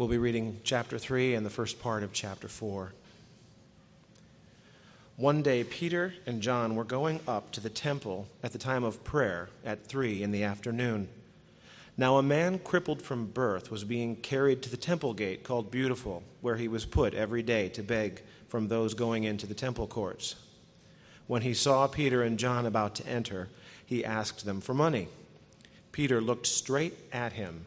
We'll be reading chapter 3 and the first part of chapter 4. One day, Peter and John were going up to the temple at the time of prayer at 3 in the afternoon. Now, a man crippled from birth was being carried to the temple gate called Beautiful, where he was put every day to beg from those going into the temple courts. When he saw Peter and John about to enter, he asked them for money. Peter looked straight at him,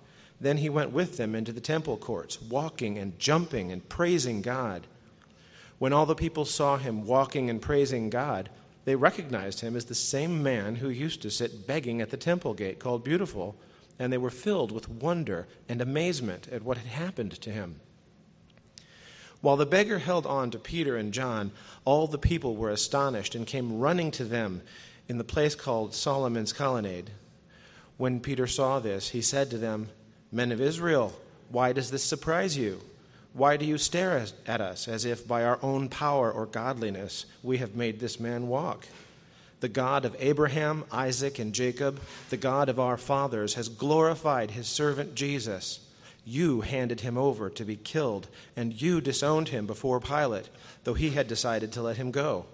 Then he went with them into the temple courts, walking and jumping and praising God. When all the people saw him walking and praising God, they recognized him as the same man who used to sit begging at the temple gate called Beautiful, and they were filled with wonder and amazement at what had happened to him. While the beggar held on to Peter and John, all the people were astonished and came running to them in the place called Solomon's Colonnade. When Peter saw this, he said to them, Men of Israel, why does this surprise you? Why do you stare at us as if by our own power or godliness we have made this man walk? The God of Abraham, Isaac, and Jacob, the God of our fathers, has glorified his servant Jesus. You handed him over to be killed, and you disowned him before Pilate, though he had decided to let him go.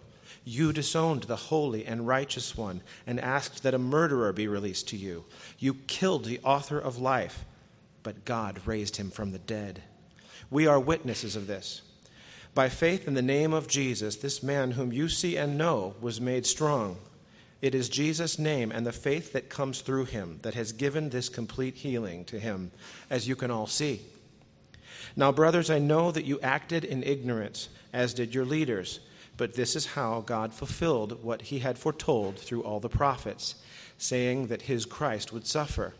You disowned the holy and righteous one and asked that a murderer be released to you. You killed the author of life, but God raised him from the dead. We are witnesses of this. By faith in the name of Jesus, this man whom you see and know was made strong. It is Jesus' name and the faith that comes through him that has given this complete healing to him, as you can all see. Now, brothers, I know that you acted in ignorance, as did your leaders, but this is how God fulfilled what he had foretold through all the prophets, saying that his Christ would suffer.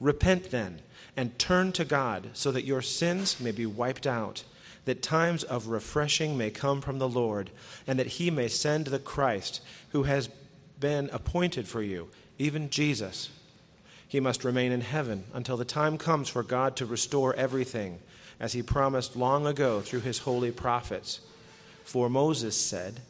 Repent then and turn to God so that your sins may be wiped out, that times of refreshing may come from the Lord, and that he may send the Christ who has been appointed for you, even Jesus. He must remain in heaven until the time comes for God to restore everything, as he promised long ago through his holy prophets. For Moses said,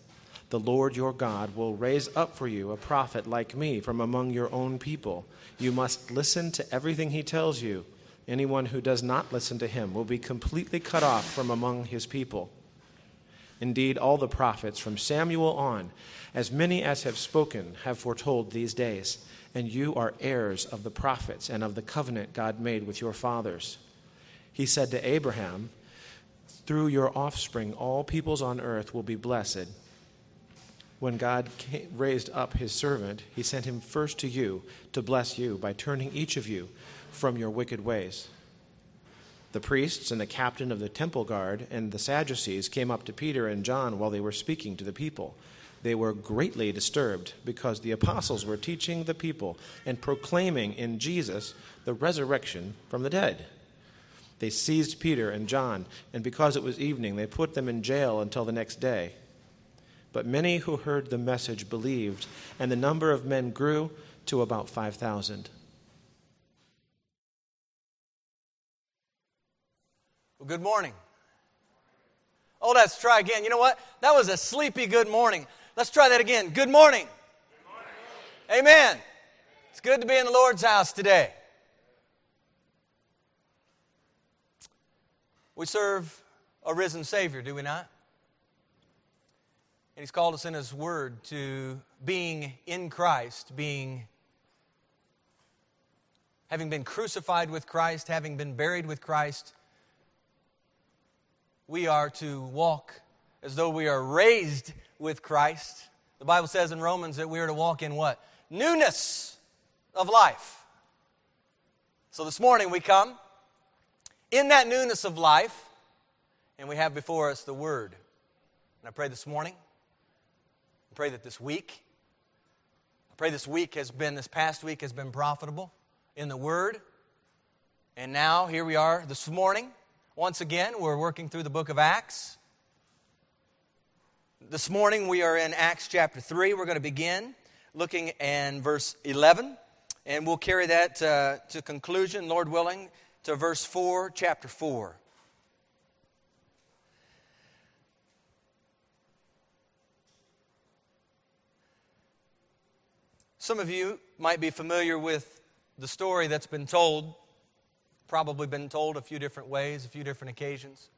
the Lord your God will raise up for you a prophet like me from among your own people. You must listen to everything he tells you. Anyone who does not listen to him will be completely cut off from among his people. Indeed, all the prophets from Samuel on, as many as have spoken, have foretold these days, and you are heirs of the prophets and of the covenant God made with your fathers. He said to Abraham, Through your offspring, all peoples on earth will be blessed. When God raised up his servant, he sent him first to you to bless you by turning each of you from your wicked ways. The priests and the captain of the temple guard and the Sadducees came up to Peter and John while they were speaking to the people. They were greatly disturbed because the apostles were teaching the people and proclaiming in Jesus the resurrection from the dead. They seized Peter and John, and because it was evening, they put them in jail until the next day. But many who heard the message believed, and the number of men grew to about 5,000. Well, good morning. Oh, let's try again. You know what? That was a sleepy good morning. Let's try that again. Good morning. Good morning. Amen. It's good to be in the Lord's house today. We serve a risen Savior, do we not? And He's called us in His Word to being in Christ, being having been crucified with Christ, having been buried with Christ, we are to walk as though we are raised with Christ. The Bible says in Romans that we are to walk in what? Newness of life. So this morning we come in that newness of life, and we have before us the Word. And I pray this morning, pray that this week, I pray this week has been, this past week has been profitable in the Word. And now here we are this morning once again, we're working through the book of Acts. This morning we are in Acts chapter 3. We're going to begin looking in verse 11, and we'll carry that uh, to conclusion, Lord willing, to verse 4, chapter 4. Some of you might be familiar with the story that's been told, probably been told a few different ways, a few different occasions.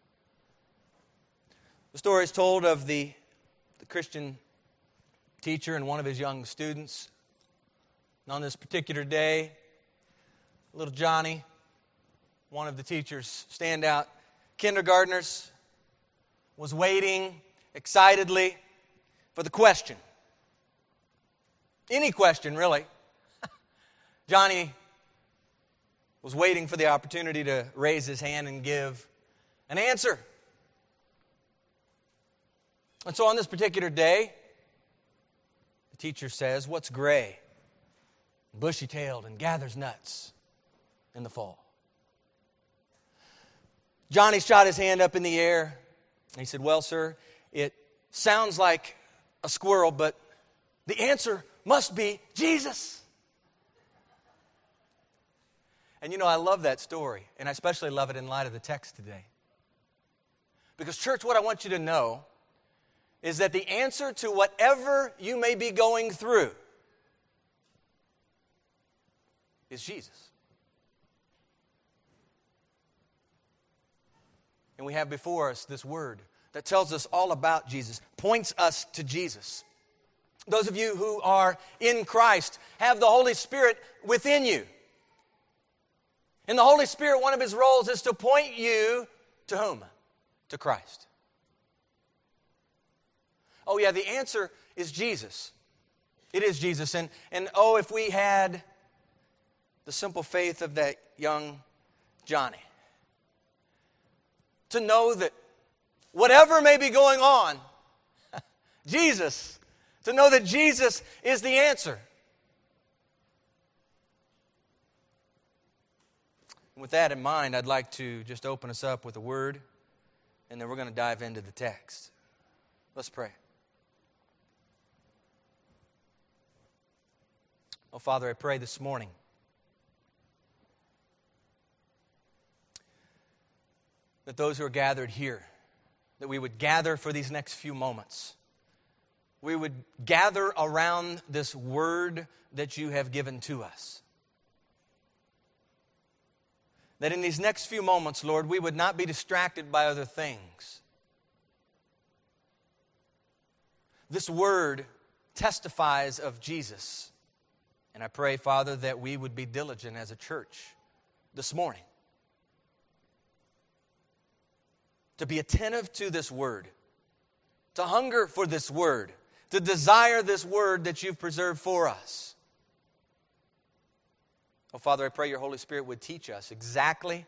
The story is told of the, the Christian teacher and one of his young students. And on this particular day, little Johnny, one of the teacher's standout kindergartners, was waiting excitedly for the question any question, really. Johnny was waiting for the opportunity to raise his hand and give an answer. And so on this particular day, the teacher says, What's gray, bushy tailed, and gathers nuts in the fall? Johnny shot his hand up in the air. And he said, Well, sir, it sounds like a squirrel, but the answer must be Jesus. And you know, I love that story, and I especially love it in light of the text today. Because, church, what I want you to know is that the answer to whatever you may be going through is Jesus. And we have before us this word that tells us all about Jesus, points us to Jesus. Those of you who are in Christ have the Holy Spirit within you. And the Holy Spirit, one of his roles is to point you to whom? To Christ. Oh, yeah, the answer is Jesus. It is Jesus. And, and oh, if we had the simple faith of that young Johnny to know that whatever may be going on, Jesus to know that Jesus is the answer. With that in mind, I'd like to just open us up with a word, and then we're going to dive into the text. Let's pray. Oh, Father, I pray this morning. That those who are gathered here, that we would gather for these next few moments we would gather around this word that you have given to us. That in these next few moments, Lord, we would not be distracted by other things. This word testifies of Jesus. And I pray, Father, that we would be diligent as a church this morning to be attentive to this word, to hunger for this word to desire this word that you've preserved for us. Oh, Father, I pray your Holy Spirit would teach us exactly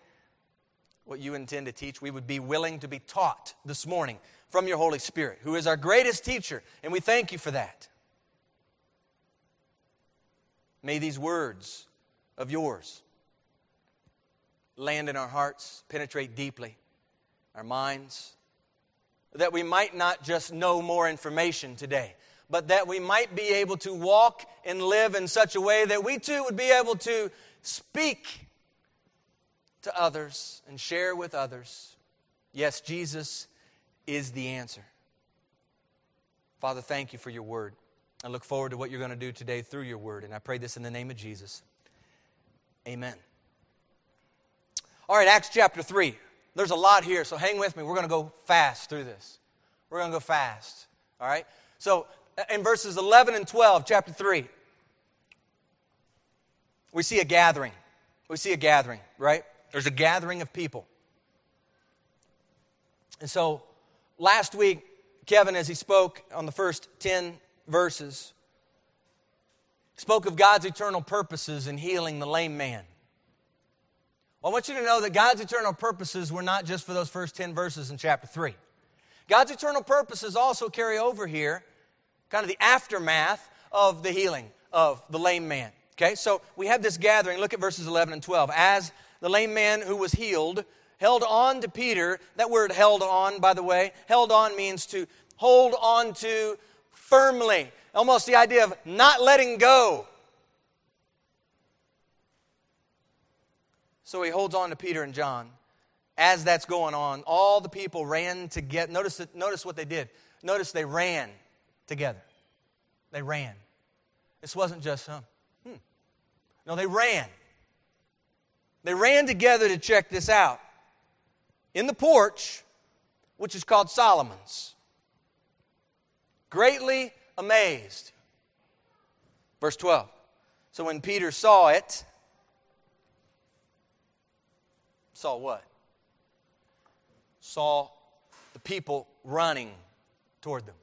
what you intend to teach. We would be willing to be taught this morning from your Holy Spirit, who is our greatest teacher, and we thank you for that. May these words of yours land in our hearts, penetrate deeply our minds, that we might not just know more information today, but that we might be able to walk and live in such a way that we too would be able to speak to others and share with others. Yes, Jesus is the answer. Father, thank you for your word. I look forward to what you're going to do today through your word, and I pray this in the name of Jesus. Amen. All right, Acts chapter 3. There's a lot here, so hang with me. We're going to go fast through this. We're going to go fast. All right? So, uh, in verses 11 and 12, chapter 3, we see a gathering. We see a gathering, right? There's a gathering of people. And so, last week, Kevin, as he spoke on the first 10 verses, spoke of God's eternal purposes in healing the lame man. Well, I want you to know that God's eternal purposes were not just for those first 10 verses in chapter 3. God's eternal purposes also carry over here, kind of the aftermath of the healing of the lame man. Okay, so we have this gathering. Look at verses 11 and 12. As the lame man who was healed held on to Peter, that word held on, by the way, held on means to hold on to firmly. Almost the idea of not letting go. So he holds on to Peter and John. As that's going on, all the people ran together. Notice, notice what they did. Notice they ran together. They ran. This wasn't just some. Hmm. No, they ran. They ran together to check this out. In the porch, which is called Solomon's. Greatly amazed. Verse 12. So when Peter saw it, Saw what? Saw the people running toward them,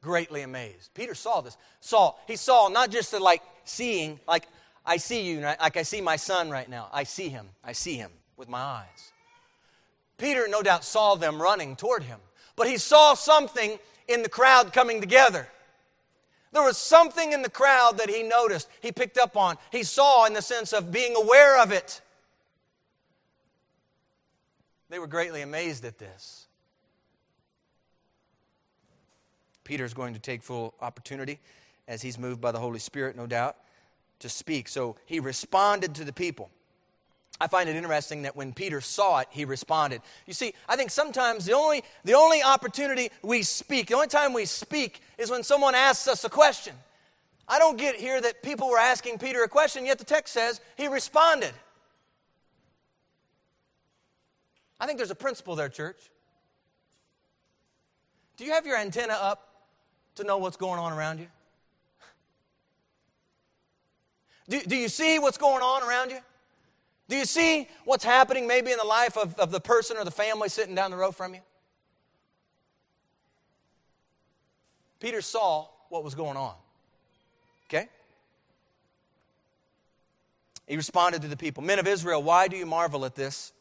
greatly amazed. Peter saw this. Saw, he saw not just the like seeing, like I see you, like I see my son right now. I see him. I see him with my eyes. Peter, no doubt, saw them running toward him, but he saw something in the crowd coming together. There was something in the crowd that he noticed, he picked up on, he saw in the sense of being aware of it. They were greatly amazed at this. Peter is going to take full opportunity as he's moved by the Holy Spirit, no doubt, to speak. So he responded to the people. I find it interesting that when Peter saw it, he responded. You see, I think sometimes the only, the only opportunity we speak, the only time we speak is when someone asks us a question. I don't get here that people were asking Peter a question, yet the text says he responded. I think there's a principle there, church. Do you have your antenna up to know what's going on around you? Do, do you see what's going on around you? Do you see what's happening maybe in the life of, of the person or the family sitting down the road from you? Peter saw what was going on. Okay? He responded to the people Men of Israel, why do you marvel at this?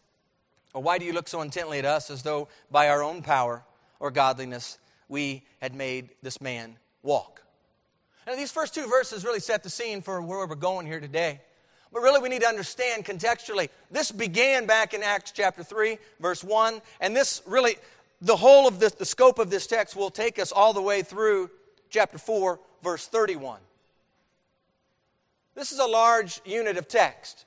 Or why do you look so intently at us as though by our own power or godliness we had made this man walk? Now, these first two verses really set the scene for where we're going here today. But really, we need to understand contextually. This began back in Acts chapter 3, verse 1, and this really, the whole of this, the scope of this text will take us all the way through chapter 4, verse 31. This is a large unit of text.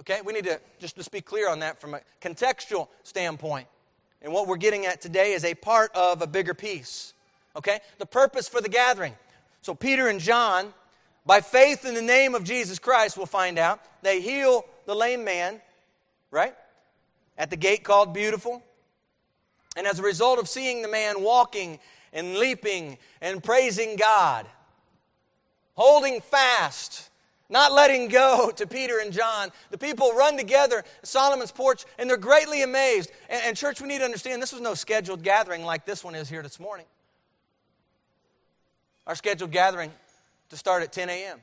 Okay, we need to just to speak clear on that from a contextual standpoint. And what we're getting at today is a part of a bigger piece. Okay, the purpose for the gathering. So, Peter and John, by faith in the name of Jesus Christ, we'll find out, they heal the lame man, right? At the gate called Beautiful. And as a result of seeing the man walking and leaping and praising God, holding fast not letting go to Peter and John. The people run together Solomon's porch and they're greatly amazed. And, and, church, we need to understand this was no scheduled gathering like this one is here this morning. Our scheduled gathering to start at 10 a.m.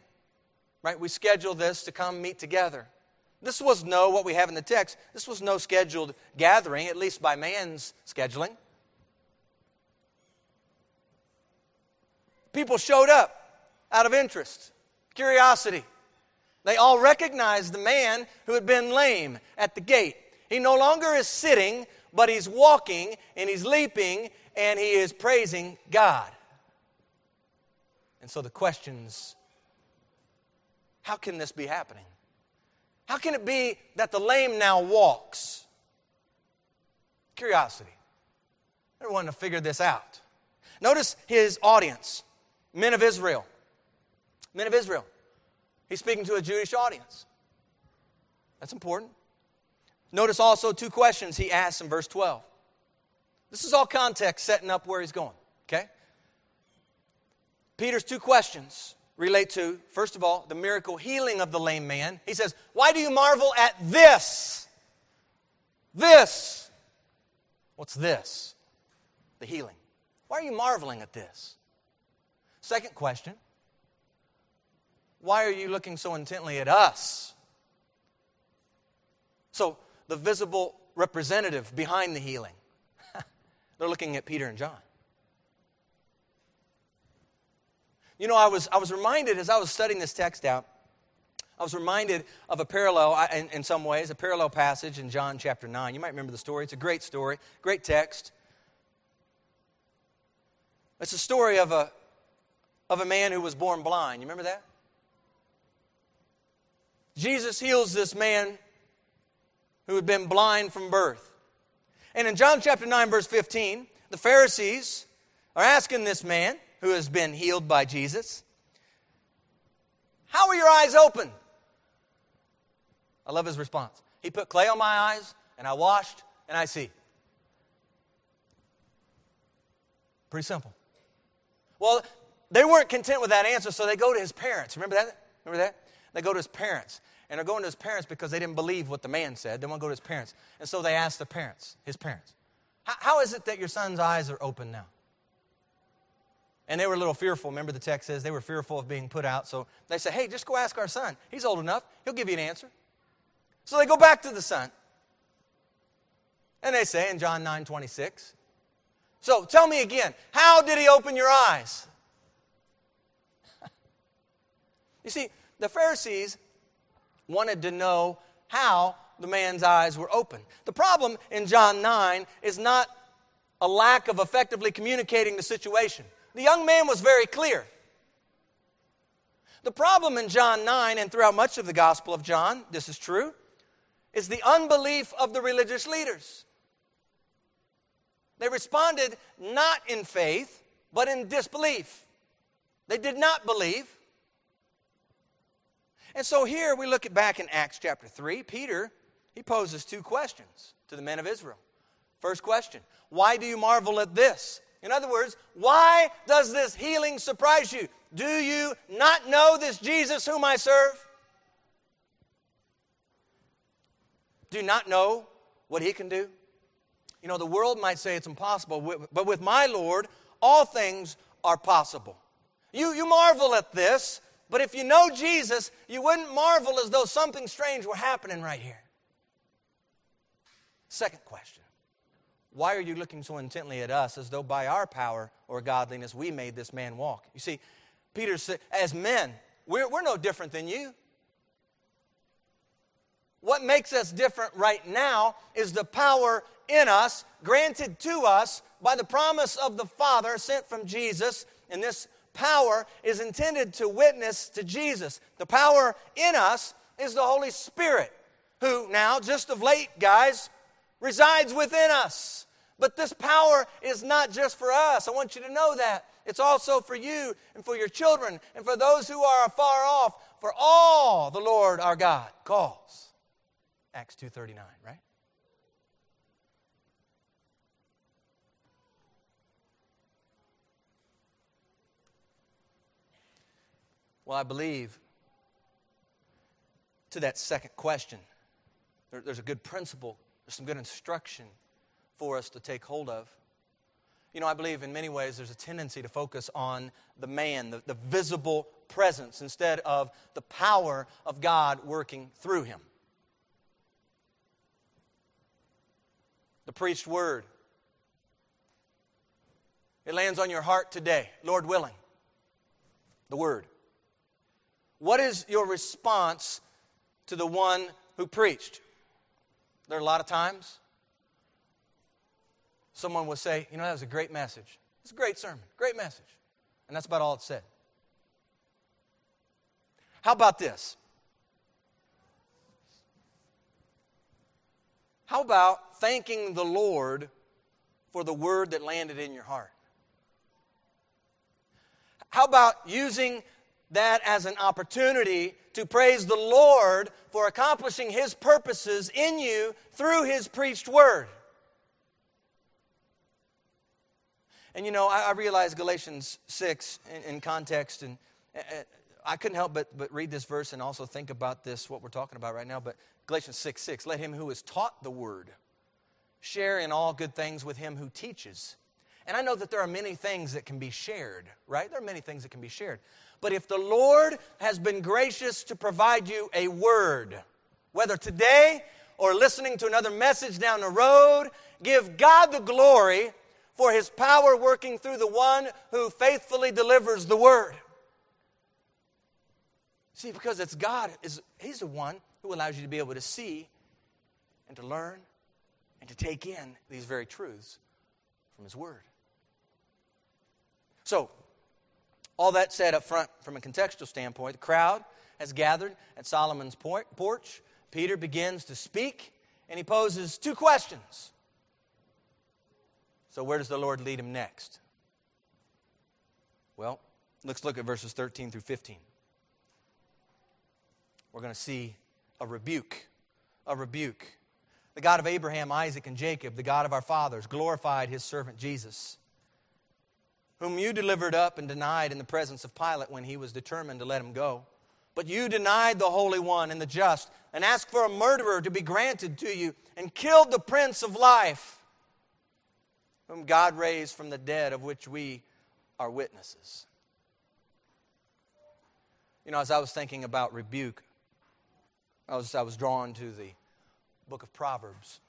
Right? We scheduled this to come meet together. This was no, what we have in the text, this was no scheduled gathering, at least by man's scheduling. People showed up out of interest, curiosity. They all recognized the man who had been lame at the gate. He no longer is sitting, but he's walking and he's leaping and he is praising God. And so the questions how can this be happening? How can it be that the lame now walks? Curiosity. Everyone to figure this out. Notice his audience, men of Israel. Men of Israel. He's speaking to a Jewish audience. That's important. Notice also two questions he asks in verse 12. This is all context setting up where he's going, okay? Peter's two questions relate to, first of all, the miracle healing of the lame man. He says, Why do you marvel at this? This. What's this? The healing. Why are you marveling at this? Second question why are you looking so intently at us? So, the visible representative behind the healing, they're looking at Peter and John. You know, I was, I was reminded as I was studying this text out, I was reminded of a parallel, in, in some ways, a parallel passage in John chapter 9. You might remember the story. It's a great story, great text. It's a story of a, of a man who was born blind. You remember that? Jesus heals this man who had been blind from birth. And in John chapter 9, verse 15, the Pharisees are asking this man who has been healed by Jesus, How are your eyes open? I love his response. He put clay on my eyes, and I washed, and I see. Pretty simple. Well, they weren't content with that answer, so they go to his parents. Remember that? Remember that? They go to his parents. And they're going to his parents because they didn't believe what the man said. They want to go to his parents. And so they ask the parents, his parents, How is it that your son's eyes are open now? And they were a little fearful. Remember, the text says they were fearful of being put out. So they say, Hey, just go ask our son. He's old enough, he'll give you an answer. So they go back to the son. And they say in John 9 26, So tell me again, how did he open your eyes? you see, the Pharisees wanted to know how the man's eyes were open. The problem in John 9 is not a lack of effectively communicating the situation. The young man was very clear. The problem in John 9 and throughout much of the Gospel of John, this is true, is the unbelief of the religious leaders. They responded not in faith, but in disbelief. They did not believe. And so here we look back in Acts chapter 3, Peter, he poses two questions to the men of Israel. First question, why do you marvel at this? In other words, why does this healing surprise you? Do you not know this Jesus whom I serve? Do you not know what he can do? You know, the world might say it's impossible, but with my Lord, all things are possible. You, you marvel at this, but if you know Jesus, you wouldn't marvel as though something strange were happening right here. Second question Why are you looking so intently at us as though by our power or godliness we made this man walk? You see, Peter said, as men, we're, we're no different than you. What makes us different right now is the power in us, granted to us by the promise of the Father sent from Jesus. And this power is intended to witness to Jesus. The power in us is the Holy Spirit, who now, just of late, guys, resides within us. But this power is not just for us. I want you to know that. It's also for you and for your children and for those who are afar off, for all the Lord our God calls. Acts 2:39, right? Well, I believe to that second question, there, there's a good principle, there's some good instruction for us to take hold of. You know, I believe in many ways there's a tendency to focus on the man, the, the visible presence, instead of the power of God working through him. The preached word. It lands on your heart today, Lord willing. The word. What is your response to the one who preached? There are a lot of times someone will say, You know, that was a great message. It's a great sermon, great message. And that's about all it said. How about this? How about thanking the Lord for the word that landed in your heart? How about using that as an opportunity to praise the Lord for accomplishing His purposes in you through His preached word. And you know, I, I realize Galatians 6 in, in context, and uh, I couldn't help but, but read this verse and also think about this, what we're talking about right now. But Galatians 6 6, let him who is taught the word share in all good things with him who teaches. And I know that there are many things that can be shared, right? There are many things that can be shared. But if the Lord has been gracious to provide you a word, whether today or listening to another message down the road, give God the glory for his power working through the one who faithfully delivers the word. See, because it's God, is He's the one who allows you to be able to see and to learn and to take in these very truths from His Word. So, all that said up front from a contextual standpoint, the crowd has gathered at Solomon's porch. Peter begins to speak, and he poses two questions. So, where does the Lord lead him next? Well, let's look at verses 13 through 15. We're going to see a rebuke. A rebuke. The God of Abraham, Isaac, and Jacob, the God of our fathers, glorified his servant Jesus, whom you delivered up and denied in the presence of Pilate when he was determined to let him go. But you denied the Holy One and the just, and asked for a murderer to be granted to you, and killed the Prince of Life, whom God raised from the dead, of which we are witnesses. You know, as I was thinking about rebuke, I was, I was drawn to the book of Proverbs.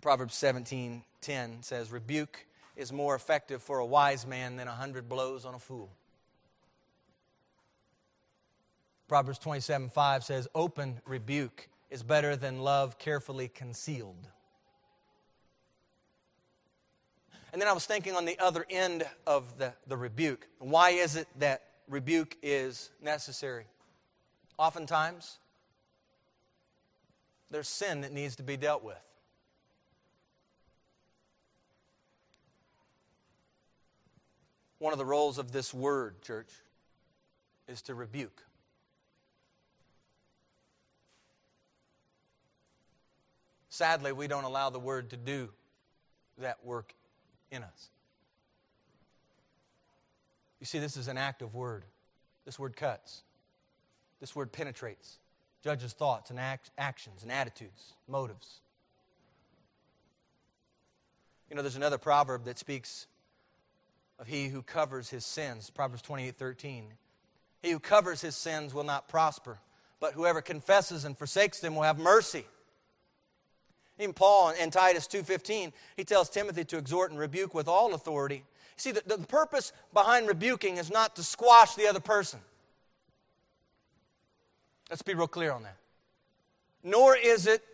Proverbs 17 10 says, Rebuke is more effective for a wise man than a hundred blows on a fool. Proverbs 27 5 says, Open rebuke is better than love carefully concealed. And then I was thinking on the other end of the, the rebuke. Why is it that rebuke is necessary? Oftentimes, there's sin that needs to be dealt with. One of the roles of this word, church, is to rebuke. Sadly, we don't allow the word to do that work in us. You see, this is an active word. This word cuts. This word penetrates, judges thoughts and act, actions and attitudes, motives. You know, there's another proverb that speaks of he who covers his sins. Proverbs 28 13. He who covers his sins will not prosper, but whoever confesses and forsakes them will have mercy. Even Paul in Titus 2.15, he tells Timothy to exhort and rebuke with all authority. See, the, the purpose behind rebuking is not to squash the other person. Let's be real clear on that. Nor is it,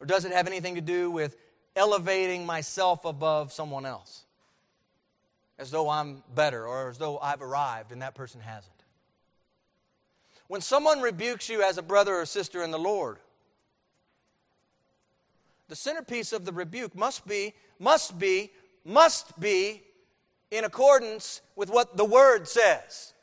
or does it have anything to do with elevating myself above someone else. As though I'm better or as though I've arrived and that person hasn't. When someone rebukes you as a brother or sister in the Lord, the centerpiece of the rebuke must be, must be, must be in accordance with what the Word says.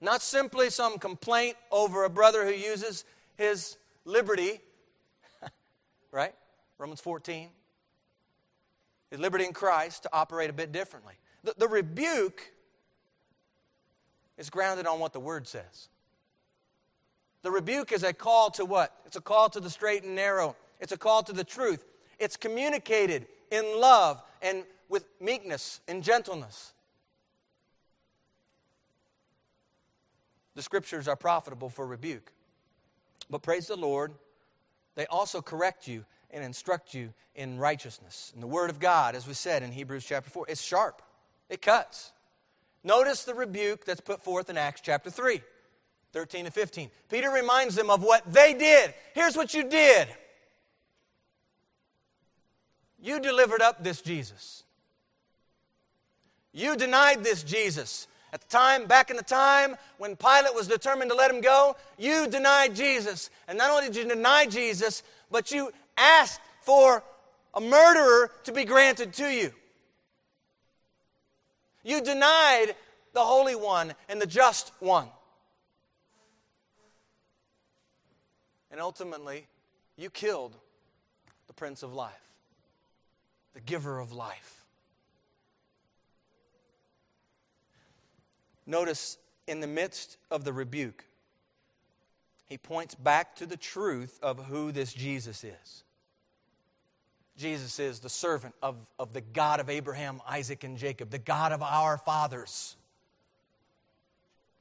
Not simply some complaint over a brother who uses his liberty, right? Romans 14. Liberty in Christ to operate a bit differently. The, the rebuke is grounded on what the Word says. The rebuke is a call to what? It's a call to the straight and narrow. It's a call to the truth. It's communicated in love and with meekness and gentleness. The scriptures are profitable for rebuke. But praise the Lord, they also correct you and instruct you in righteousness. And the Word of God, as we said in Hebrews chapter 4, it's sharp, it cuts. Notice the rebuke that's put forth in Acts chapter 3. 13 to 15. Peter reminds them of what they did. Here's what you did you delivered up this Jesus. You denied this Jesus. At the time, back in the time when Pilate was determined to let him go, you denied Jesus. And not only did you deny Jesus, but you asked for a murderer to be granted to you. You denied the Holy One and the Just One. And ultimately, you killed the Prince of Life, the giver of life. Notice in the midst of the rebuke, he points back to the truth of who this Jesus is. Jesus is the servant of, of the God of Abraham, Isaac, and Jacob, the God of our fathers.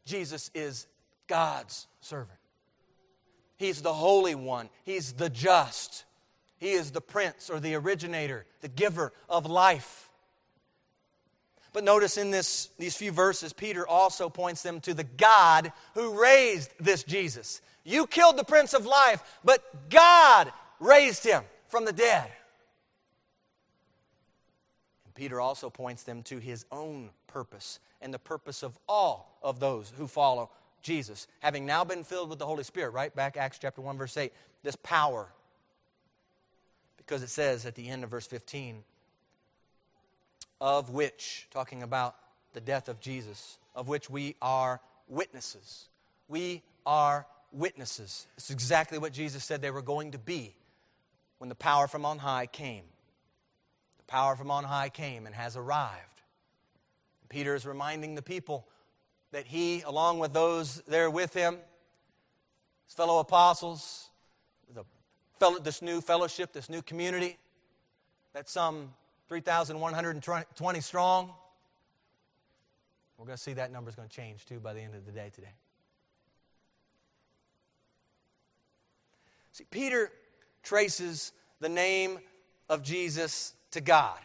Jesus is God's servant. He's the Holy One. He's the just. He is the Prince or the originator, the giver of life. But notice in this, these few verses, Peter also points them to the God who raised this Jesus. You killed the Prince of Life, but God raised him from the dead. Peter also points them to his own purpose and the purpose of all of those who follow Jesus. Having now been filled with the Holy Spirit, right back Acts chapter 1 verse 8, this power because it says at the end of verse 15 of which talking about the death of Jesus, of which we are witnesses. We are witnesses. It's exactly what Jesus said they were going to be when the power from on high came. Power from on high came and has arrived. Peter is reminding the people that he, along with those there with him, his fellow apostles, the fellow, this new fellowship, this new community, that's some 3,120 strong. We're going to see that number is going to change too by the end of the day today. See, Peter traces the name of Jesus to God.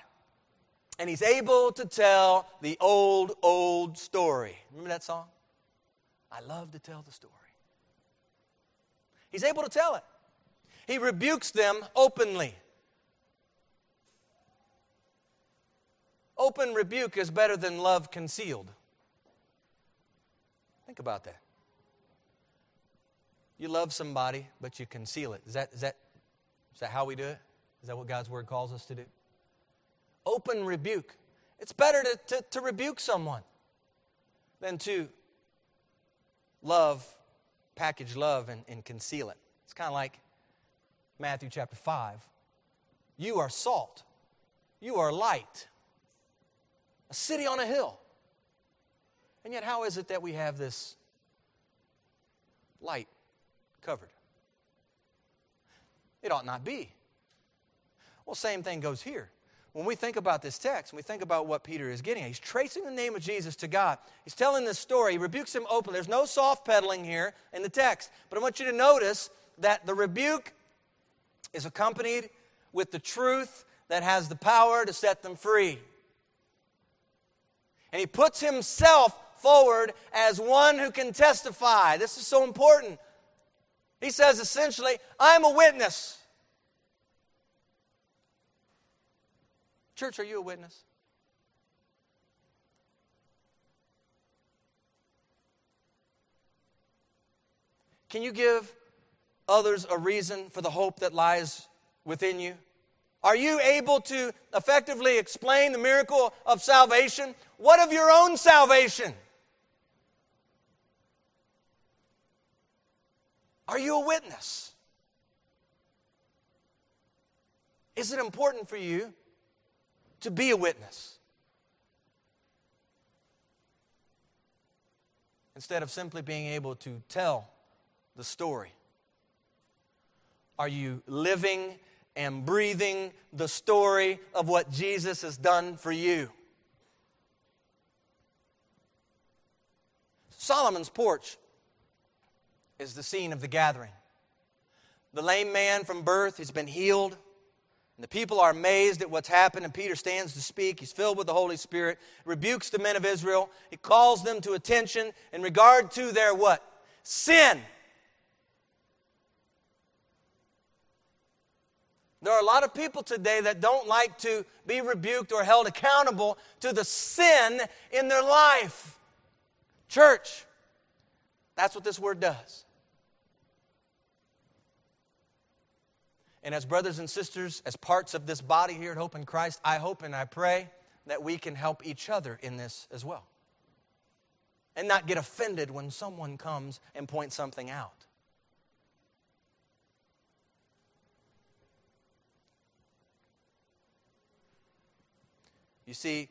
And he's able to tell the old, old story. Remember that song? I love to tell the story. He's able to tell it. He rebukes them openly. Open rebuke is better than love concealed. Think about that. You love somebody, but you conceal it. Is that, is that, is that how we do it? Is that what God's word calls us to do? Open rebuke. It's better to, to, to rebuke someone than to love, package love, and, and conceal it. It's kind of like Matthew chapter 5. You are salt, you are light, a city on a hill. And yet, how is it that we have this light covered? It ought not be. Well, same thing goes here. When we think about this text, when we think about what Peter is getting he's tracing the name of Jesus to God. He's telling this story. He rebukes him openly. There's no soft pedaling here in the text. But I want you to notice that the rebuke is accompanied with the truth that has the power to set them free. And he puts himself forward as one who can testify. This is so important. He says essentially, I'm a witness. Church, are you a witness? Can you give others a reason for the hope that lies within you? Are you able to effectively explain the miracle of salvation? What of your own salvation? Are you a witness? Is it important for you to be a witness? Instead of simply being able to tell the story, are you living and breathing the story of what Jesus has done for you? Solomon's porch is the scene of the gathering. The lame man from birth has been healed. And the people are amazed at what's happened, and Peter stands to speak. He's filled with the Holy Spirit, rebukes the men of Israel. He calls them to attention in regard to their what? Sin. There are a lot of people today that don't like to be rebuked or held accountable to the sin in their life. Church, that's what this word does. And as brothers and sisters, as parts of this body here at Hope in Christ, I hope and I pray that we can help each other in this as well. And not get offended when someone comes and points something out. You see,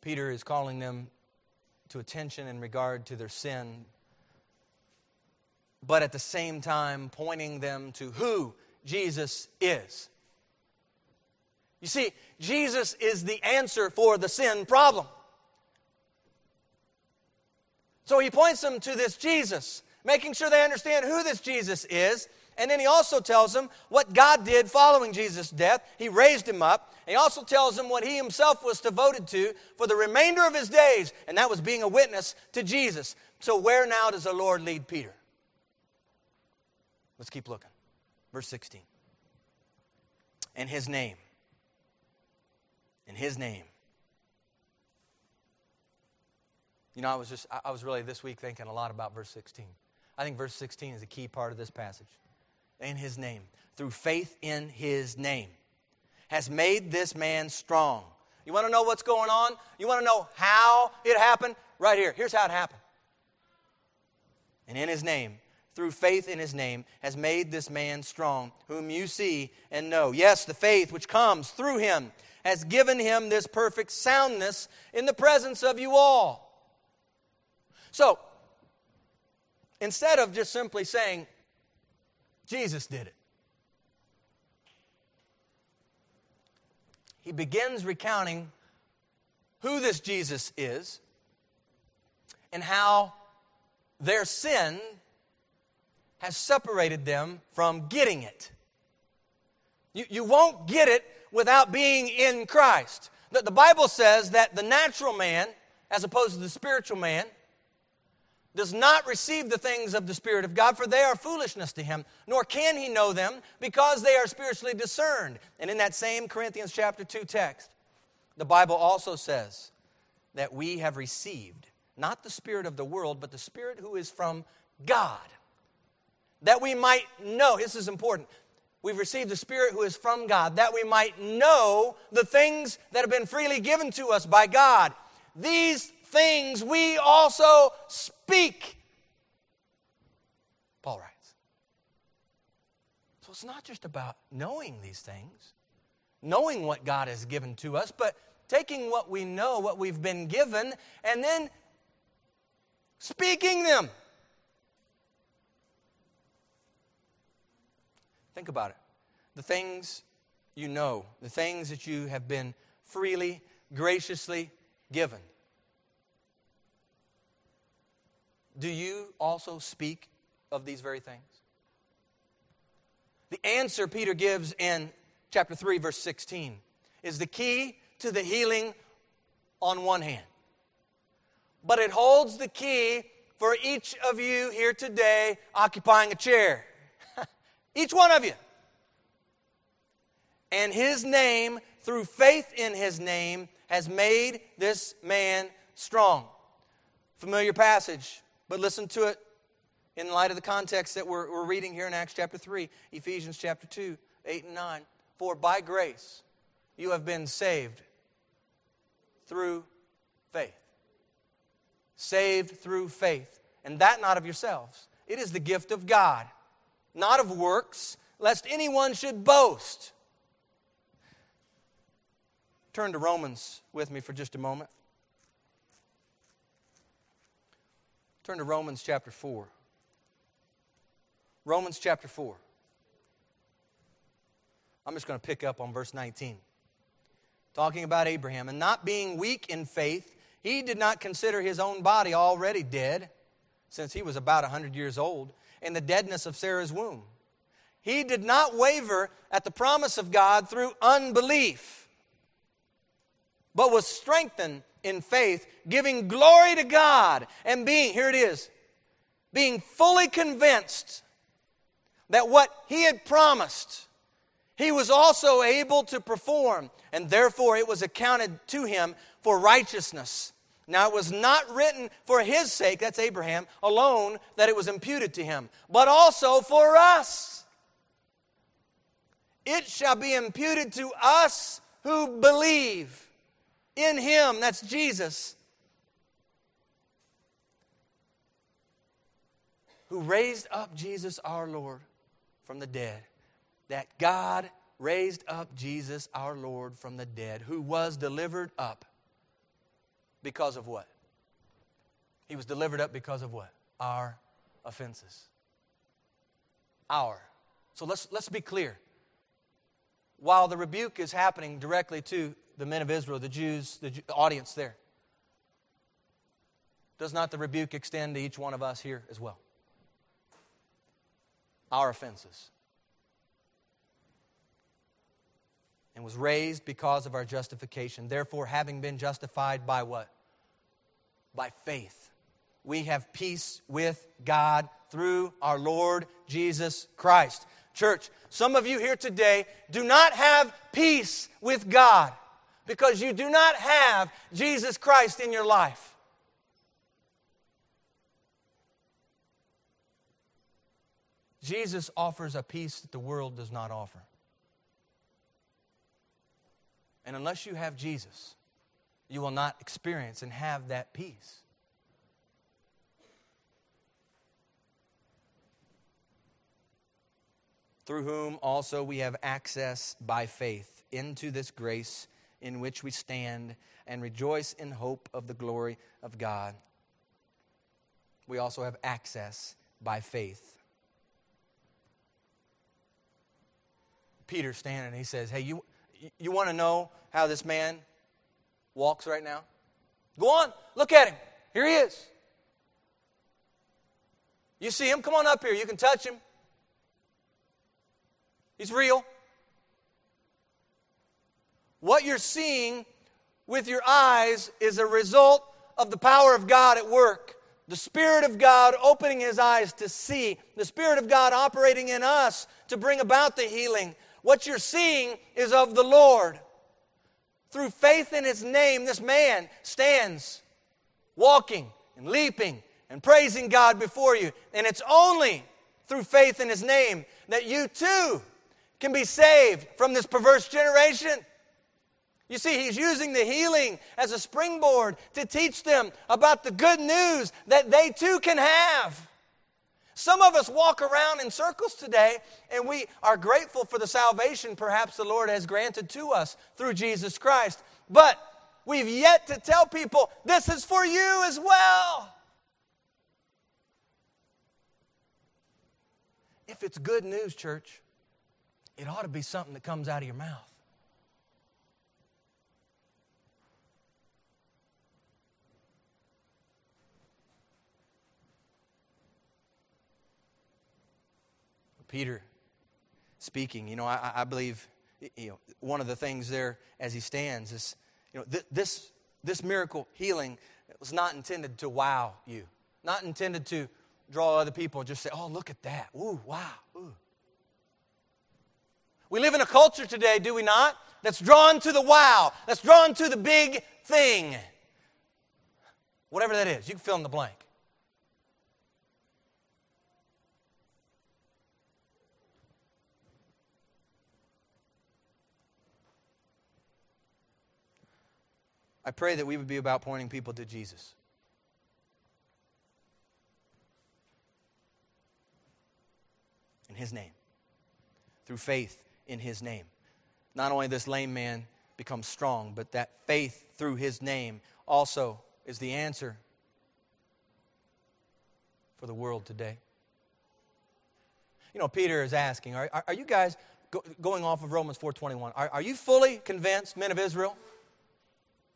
Peter is calling them to attention in regard to their sin but at the same time pointing them to who Jesus is. You see, Jesus is the answer for the sin problem. So he points them to this Jesus, making sure they understand who this Jesus is. And then he also tells them what God did following Jesus' death. He raised him up. He also tells them what he himself was devoted to for the remainder of his days, and that was being a witness to Jesus. So, where now does the Lord lead Peter? Let's keep looking. Verse 16. in His name. In His name. You know, I was just, I was really this week thinking a lot about verse 16. I think verse 16 is a key part of this passage. In His name, through faith in His name, has made this man strong. You want to know what's going on? You want to know how it happened? Right here. Here's how it happened. And in His name, through faith in his name, has made this man strong, whom you see and know. Yes, the faith which comes through him has given him this perfect soundness in the presence of you all. So, instead of just simply saying, Jesus did it, he begins recounting who this Jesus is and how their sin has separated them from getting it. You, you won't get it without being in Christ. The, the Bible says that the natural man, as opposed to the spiritual man, does not receive the things of the Spirit of God, for they are foolishness to him, nor can he know them because they are spiritually discerned. And in that same Corinthians chapter 2 text, the Bible also says that we have received not the Spirit of the world, but the Spirit who is from God that we might know. This is important. We've received the Spirit who is from God, that we might know the things that have been freely given to us by God. These things we also speak. Paul writes. So it's not just about knowing these things, knowing what God has given to us, but taking what we know, what we've been given, and then speaking them. Think about it. The things you know, the things that you have been freely, graciously given. Do you also speak of these very things? The answer Peter gives in chapter 3, verse 16, is the key to the healing on one hand. But it holds the key for each of you here today occupying a chair. Each one of you. And his name, through faith in his name, has made this man strong. Familiar passage, but listen to it in light of the context that we're, we're reading here in Acts chapter 3, Ephesians chapter 2, 8 and 9. For by grace you have been saved through faith. Saved through faith. And that not of yourselves, it is the gift of God not of works, lest anyone should boast. Turn to Romans with me for just a moment. Turn to Romans chapter 4. Romans chapter 4. I'm just going to pick up on verse 19. Talking about Abraham. And not being weak in faith, he did not consider his own body already dead, since he was about a 100 years old in the deadness of Sarah's womb. He did not waver at the promise of God through unbelief, but was strengthened in faith, giving glory to God and being, here it is, being fully convinced that what he had promised, he was also able to perform, and therefore it was accounted to him for righteousness. Now, it was not written for his sake, that's Abraham, alone, that it was imputed to him, but also for us. It shall be imputed to us who believe in him, that's Jesus, who raised up Jesus our Lord from the dead. That God raised up Jesus our Lord from the dead, who was delivered up because of what? He was delivered up because of what? Our offenses. Our. So let's, let's be clear. While the rebuke is happening directly to the men of Israel, the Jews, the, audience there, does not the rebuke extend to each one of us here as well? Our offenses. And was raised because of our justification. Therefore, having been justified by what? By faith. We have peace with God through our Lord Jesus Christ. Church, some of you here today do not have peace with God because you do not have Jesus Christ in your life. Jesus offers a peace that the world does not offer. And unless you have Jesus, you will not experience and have that peace. Through whom also we have access by faith into this grace in which we stand and rejoice in hope of the glory of God. We also have access by faith Peter standing and he says, Hey, you, you want to know how this man walks right now? Go on, look at him. Here he is. You see him? Come on up here. You can touch him. He's real. What you're seeing with your eyes is a result of the power of God at work. The Spirit of God opening his eyes to see. The Spirit of God operating in us to bring about the healing what you're seeing is of the Lord. Through faith in His name, this man stands walking and leaping and praising God before you. And it's only through faith in His name that you too can be saved from this perverse generation. You see, he's using the healing as a springboard to teach them about the good news that they too can have. Some of us walk around in circles today and we are grateful for the salvation perhaps the Lord has granted to us through Jesus Christ. But we've yet to tell people this is for you as well. If it's good news, church, it ought to be something that comes out of your mouth. Peter speaking, you know, I, I believe, you know, one of the things there as he stands is, you know, th- this, this miracle healing was not intended to wow you, not intended to draw other people and just say, oh, look at that. Ooh, wow. Ooh. We live in a culture today, do we not? That's drawn to the wow, that's drawn to the big thing. Whatever that is, you can fill in the blank. I pray that we would be about pointing people to Jesus. In His name. Through faith in His name. Not only this lame man becomes strong, but that faith through His name also is the answer for the world today. You know, Peter is asking, are, are, you guys go, going off of Romans 4.21, are, are you fully convinced, men of Israel,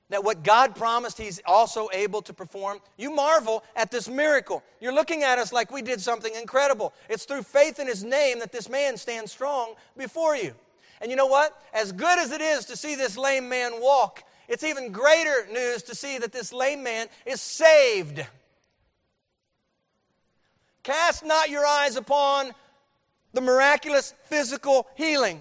that what God promised, He's also able to perform. You marvel at this miracle. You're looking at us like we did something incredible. It's through faith in His name that this man stands strong before you. And you know what? As good as it is to see this lame man walk, it's even greater news to see that this lame man is saved. Cast not your eyes upon the miraculous physical healing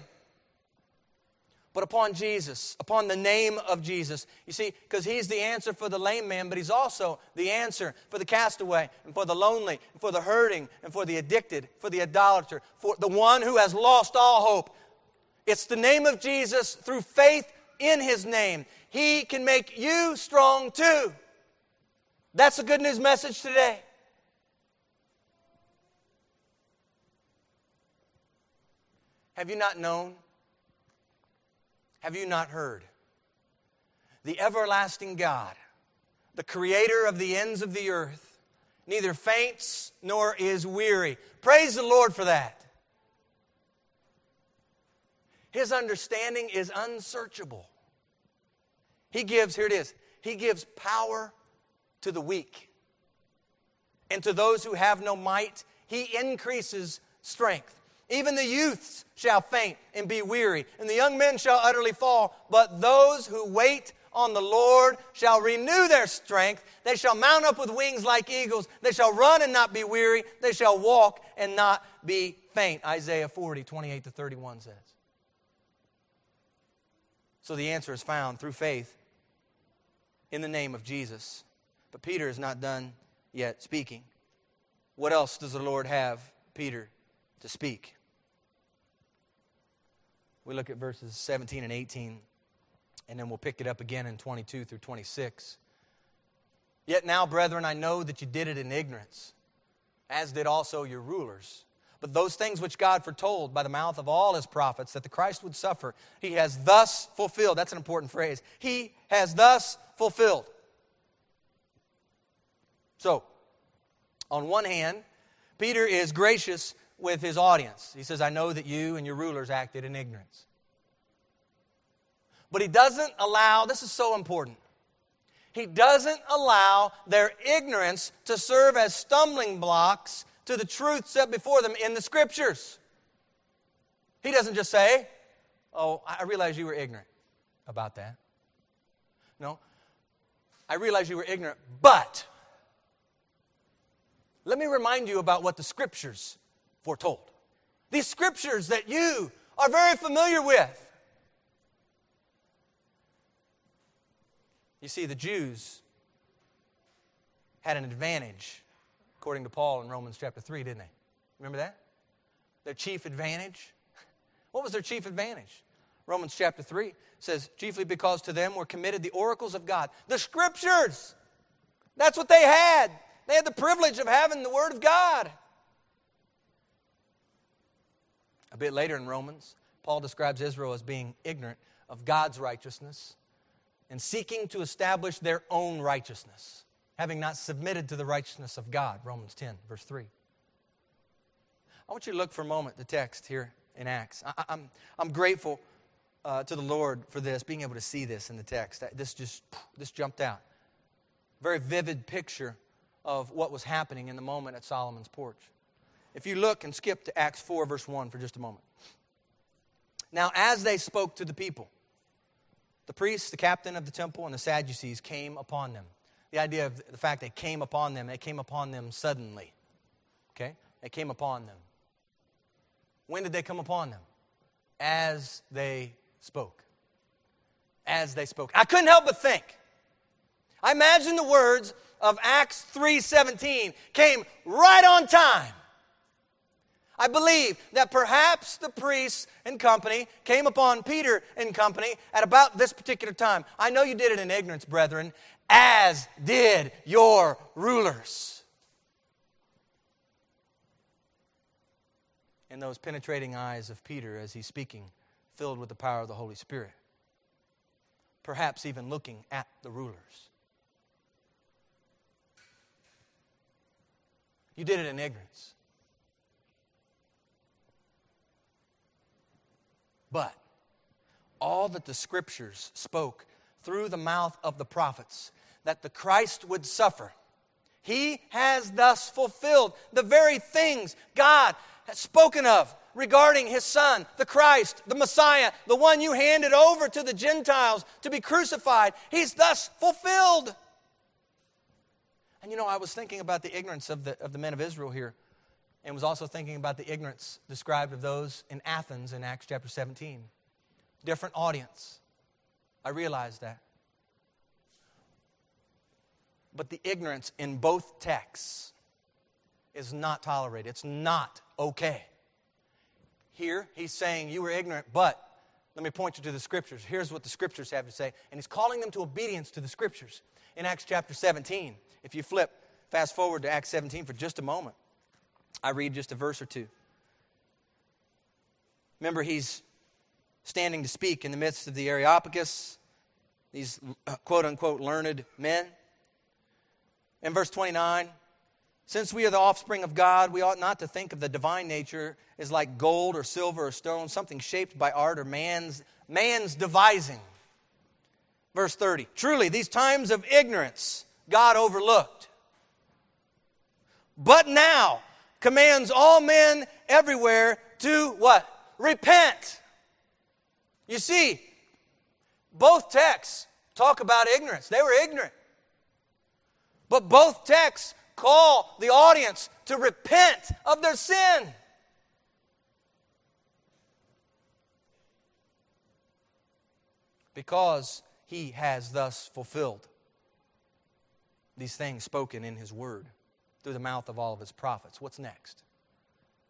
but upon Jesus, upon the name of Jesus. You see, because He's the answer for the lame man, but He's also the answer for the castaway, and for the lonely, and for the hurting, and for the addicted, for the idolater, for the one who has lost all hope. It's the name of Jesus through faith in His name. He can make you strong too. That's the good news message today. Have you not known have you not heard? The everlasting God, the creator of the ends of the earth, neither faints nor is weary. Praise the Lord for that. His understanding is unsearchable. He gives, here it is, He gives power to the weak. And to those who have no might, He increases strength. Even the youths shall faint and be weary, and the young men shall utterly fall. But those who wait on the Lord shall renew their strength. They shall mount up with wings like eagles. They shall run and not be weary. They shall walk and not be faint. Isaiah 40, 28 to 31 says. So the answer is found through faith in the name of Jesus. But Peter is not done yet speaking. What else does the Lord have Peter to speak? We look at verses 17 and 18, and then we'll pick it up again in 22 through 26. Yet now, brethren, I know that you did it in ignorance, as did also your rulers. But those things which God foretold by the mouth of all his prophets that the Christ would suffer, he has thus fulfilled. That's an important phrase. He has thus fulfilled. So, on one hand, Peter is gracious with his audience. He says, I know that you and your rulers acted in ignorance. But he doesn't allow, this is so important, he doesn't allow their ignorance to serve as stumbling blocks to the truth set before them in the scriptures. He doesn't just say, Oh, I realize you were ignorant about that. No, I realize you were ignorant, but let me remind you about what the scriptures foretold. These scriptures that you are very familiar with. You see, the Jews had an advantage, according to Paul in Romans chapter 3, didn't they? Remember that? Their chief advantage? What was their chief advantage? Romans chapter 3 says, chiefly because to them were committed the oracles of God, the scriptures. That's what they had. They had the privilege of having the Word of God. A bit later in Romans, Paul describes Israel as being ignorant of God's righteousness and seeking to establish their own righteousness, having not submitted to the righteousness of God. Romans 10, verse 3. I want you to look for a moment the text here in Acts. I, am I'm, I'm grateful uh, to the Lord for this, being able to see this in the text. This just this jumped out. Very vivid picture of what was happening in the moment at Solomon's porch. If you look and skip to Acts 4, verse 1 for just a moment. Now, as they spoke to the people, the priests, the captain of the temple, and the Sadducees came upon them. The idea of the fact they came upon them, they came upon them suddenly. Okay? They came upon them. When did they come upon them? As they spoke. As they spoke. I couldn't help but think. I imagine the words of Acts 3:17 came right on time. I believe that perhaps the priests and company came upon Peter and company at about this particular time. I know you did it in ignorance, brethren, as did your rulers. And those penetrating eyes of Peter as he's speaking, filled with the power of the Holy Spirit, perhaps even looking at the rulers. You did it in ignorance. But all that the scriptures spoke through the mouth of the prophets that the Christ would suffer, he has thus fulfilled the very things God has spoken of regarding his son, the Christ, the Messiah, the one you handed over to the Gentiles to be crucified. He's thus fulfilled. And you know, I was thinking about the ignorance of the, of the men of Israel here, and was also thinking about the ignorance described of those in Athens in Acts chapter 17. Different audience. I realized that. But the ignorance in both texts is not tolerated. It's not okay. Here, he's saying, You were ignorant, but let me point you to the scriptures. Here's what the scriptures have to say. And he's calling them to obedience to the scriptures in Acts chapter 17. If you flip, fast forward to Acts 17 for just a moment, I read just a verse or two. Remember, he's standing to speak in the midst of the Areopagus, these uh, quote unquote learned men. In verse 29, since we are the offspring of God, we ought not to think of the divine nature as like gold or silver or stone, something shaped by art or man's, man's devising. Verse 30, truly, these times of ignorance God overlooked. But now commands all men everywhere to what? Repent. You see, both texts talk about ignorance. They were ignorant. But both texts call the audience to repent of their sin. Because he has thus fulfilled these things spoken in his word through the mouth of all of his prophets. What's next?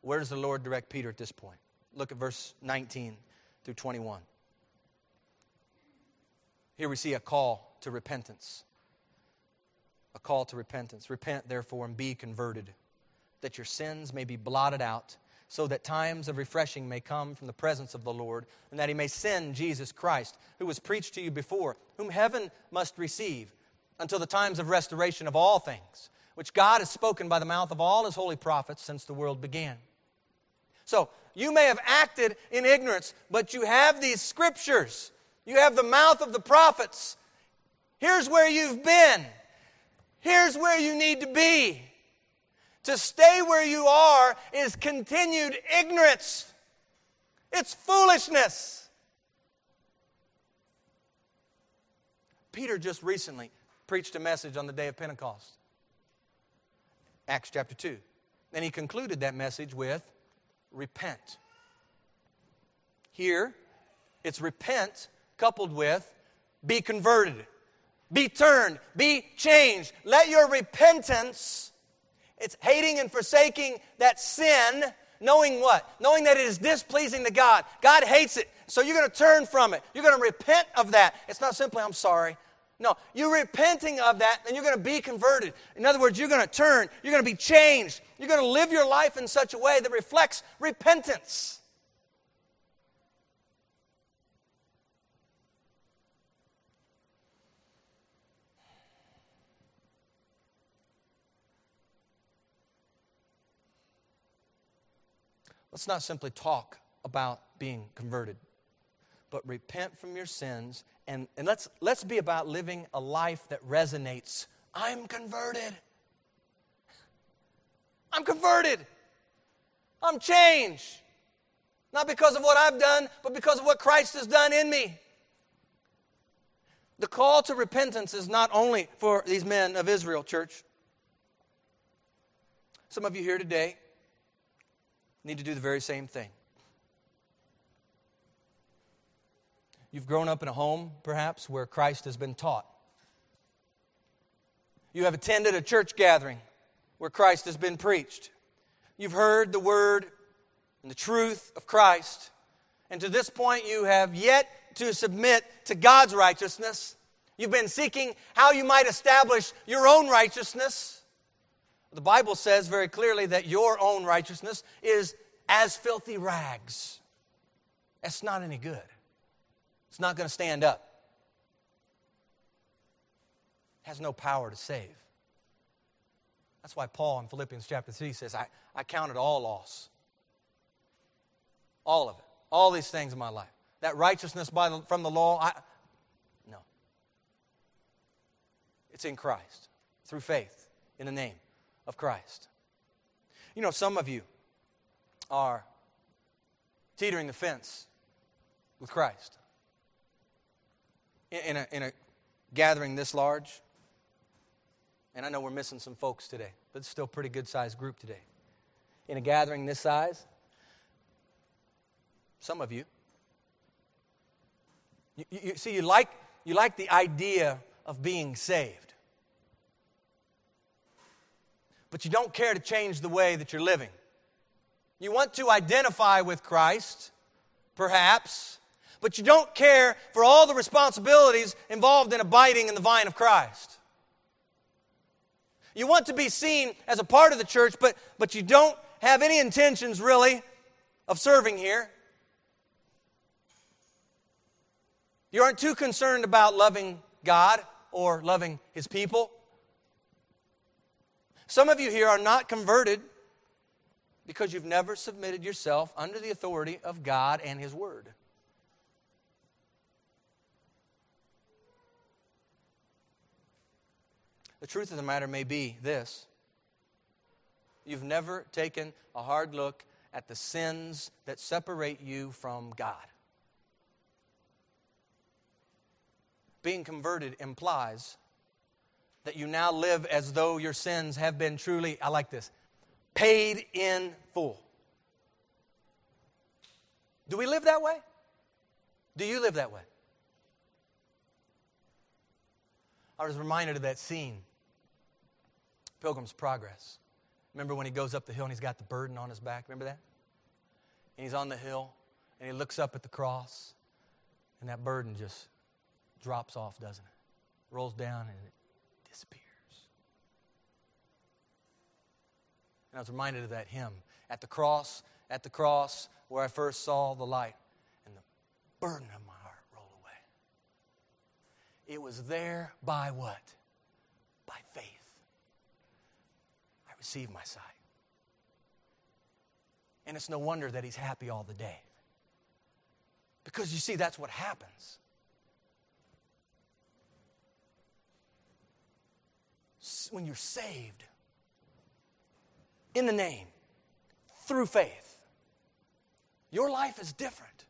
Where does the Lord direct Peter at this point? Look at verse 19 through 21. Here we see a call to repentance. A call to repentance. Repent, therefore, and be converted, that your sins may be blotted out, so that times of refreshing may come from the presence of the Lord, and that he may send Jesus Christ, who was preached to you before, whom heaven must receive, until the times of restoration of all things, which God has spoken by the mouth of all his holy prophets since the world began. So, you may have acted in ignorance, but you have these scriptures. You have the mouth of the prophets. Here's where you've been. Here's where you need to be. To stay where you are is continued ignorance, it's foolishness. Peter just recently preached a message on the day of Pentecost, Acts chapter 2. And he concluded that message with repent. Here, it's repent coupled with be converted, be turned, be changed. Let your repentance, it's hating and forsaking that sin, knowing what? Knowing that it is displeasing to God. God hates it. So you're going to turn from it. You're going to repent of that. It's not simply, I'm sorry. No, you're repenting of that and you're going to be converted. In other words, you're going to turn, you're going to be changed. You're going to live your life in such a way that reflects repentance. Let's not simply talk about being converted, but repent from your sins and, and let's, let's be about living a life that resonates. I'm converted. I'm converted. I'm changed. Not because of what I've done, but because of what Christ has done in me. The call to repentance is not only for these men of Israel, church. Some of you here today need to do the very same thing. You've grown up in a home, perhaps, where Christ has been taught. You have attended a church gathering where Christ has been preached. You've heard the word and the truth of Christ. And to this point, you have yet to submit to God's righteousness. You've been seeking how you might establish your own righteousness. The Bible says very clearly that your own righteousness is as filthy rags. That's not any good. It's not going to stand up. It has no power to save. That's why Paul in Philippians chapter 3 says, I, I counted all loss. All of it. All these things in my life. That righteousness by the, from the law, I, no. It's in Christ, through faith in the name of Christ. You know, some of you are teetering the fence with Christ in a, in a gathering this large, and I know we're missing some folks today, but it's still a pretty good sized group today. In a gathering this size, some of you, you, you, see, you like, you like the idea of being saved, but you don't care to change the way that you're living. You want to identify with Christ, perhaps, but you don't care for all the responsibilities involved in abiding in the vine of Christ. You want to be seen as a part of the church, but, but you don't have any intentions really of serving here. You aren't too concerned about loving God or loving His people. Some of you here are not converted because you've never submitted yourself under the authority of God and His Word. The truth of the matter may be this you've never taken a hard look at the sins that separate you from God. being converted implies that you now live as though your sins have been truly, I like this, paid in full. Do we live that way? Do you live that way? I was reminded of that scene, Pilgrim's Progress. Remember when he goes up the hill and he's got the burden on his back? Remember that? And he's on the hill and he looks up at the cross and that burden just drops off, doesn't it? Rolls down and it disappears. And I was reminded of that hymn at the cross, at the cross where I first saw the light, and the burden of my heart rolled away. It was there by what? By faith. I my sight. And it's no wonder that he's happy all the day. Because you see, that's what happens. When you're saved in the name, through faith, your life is different.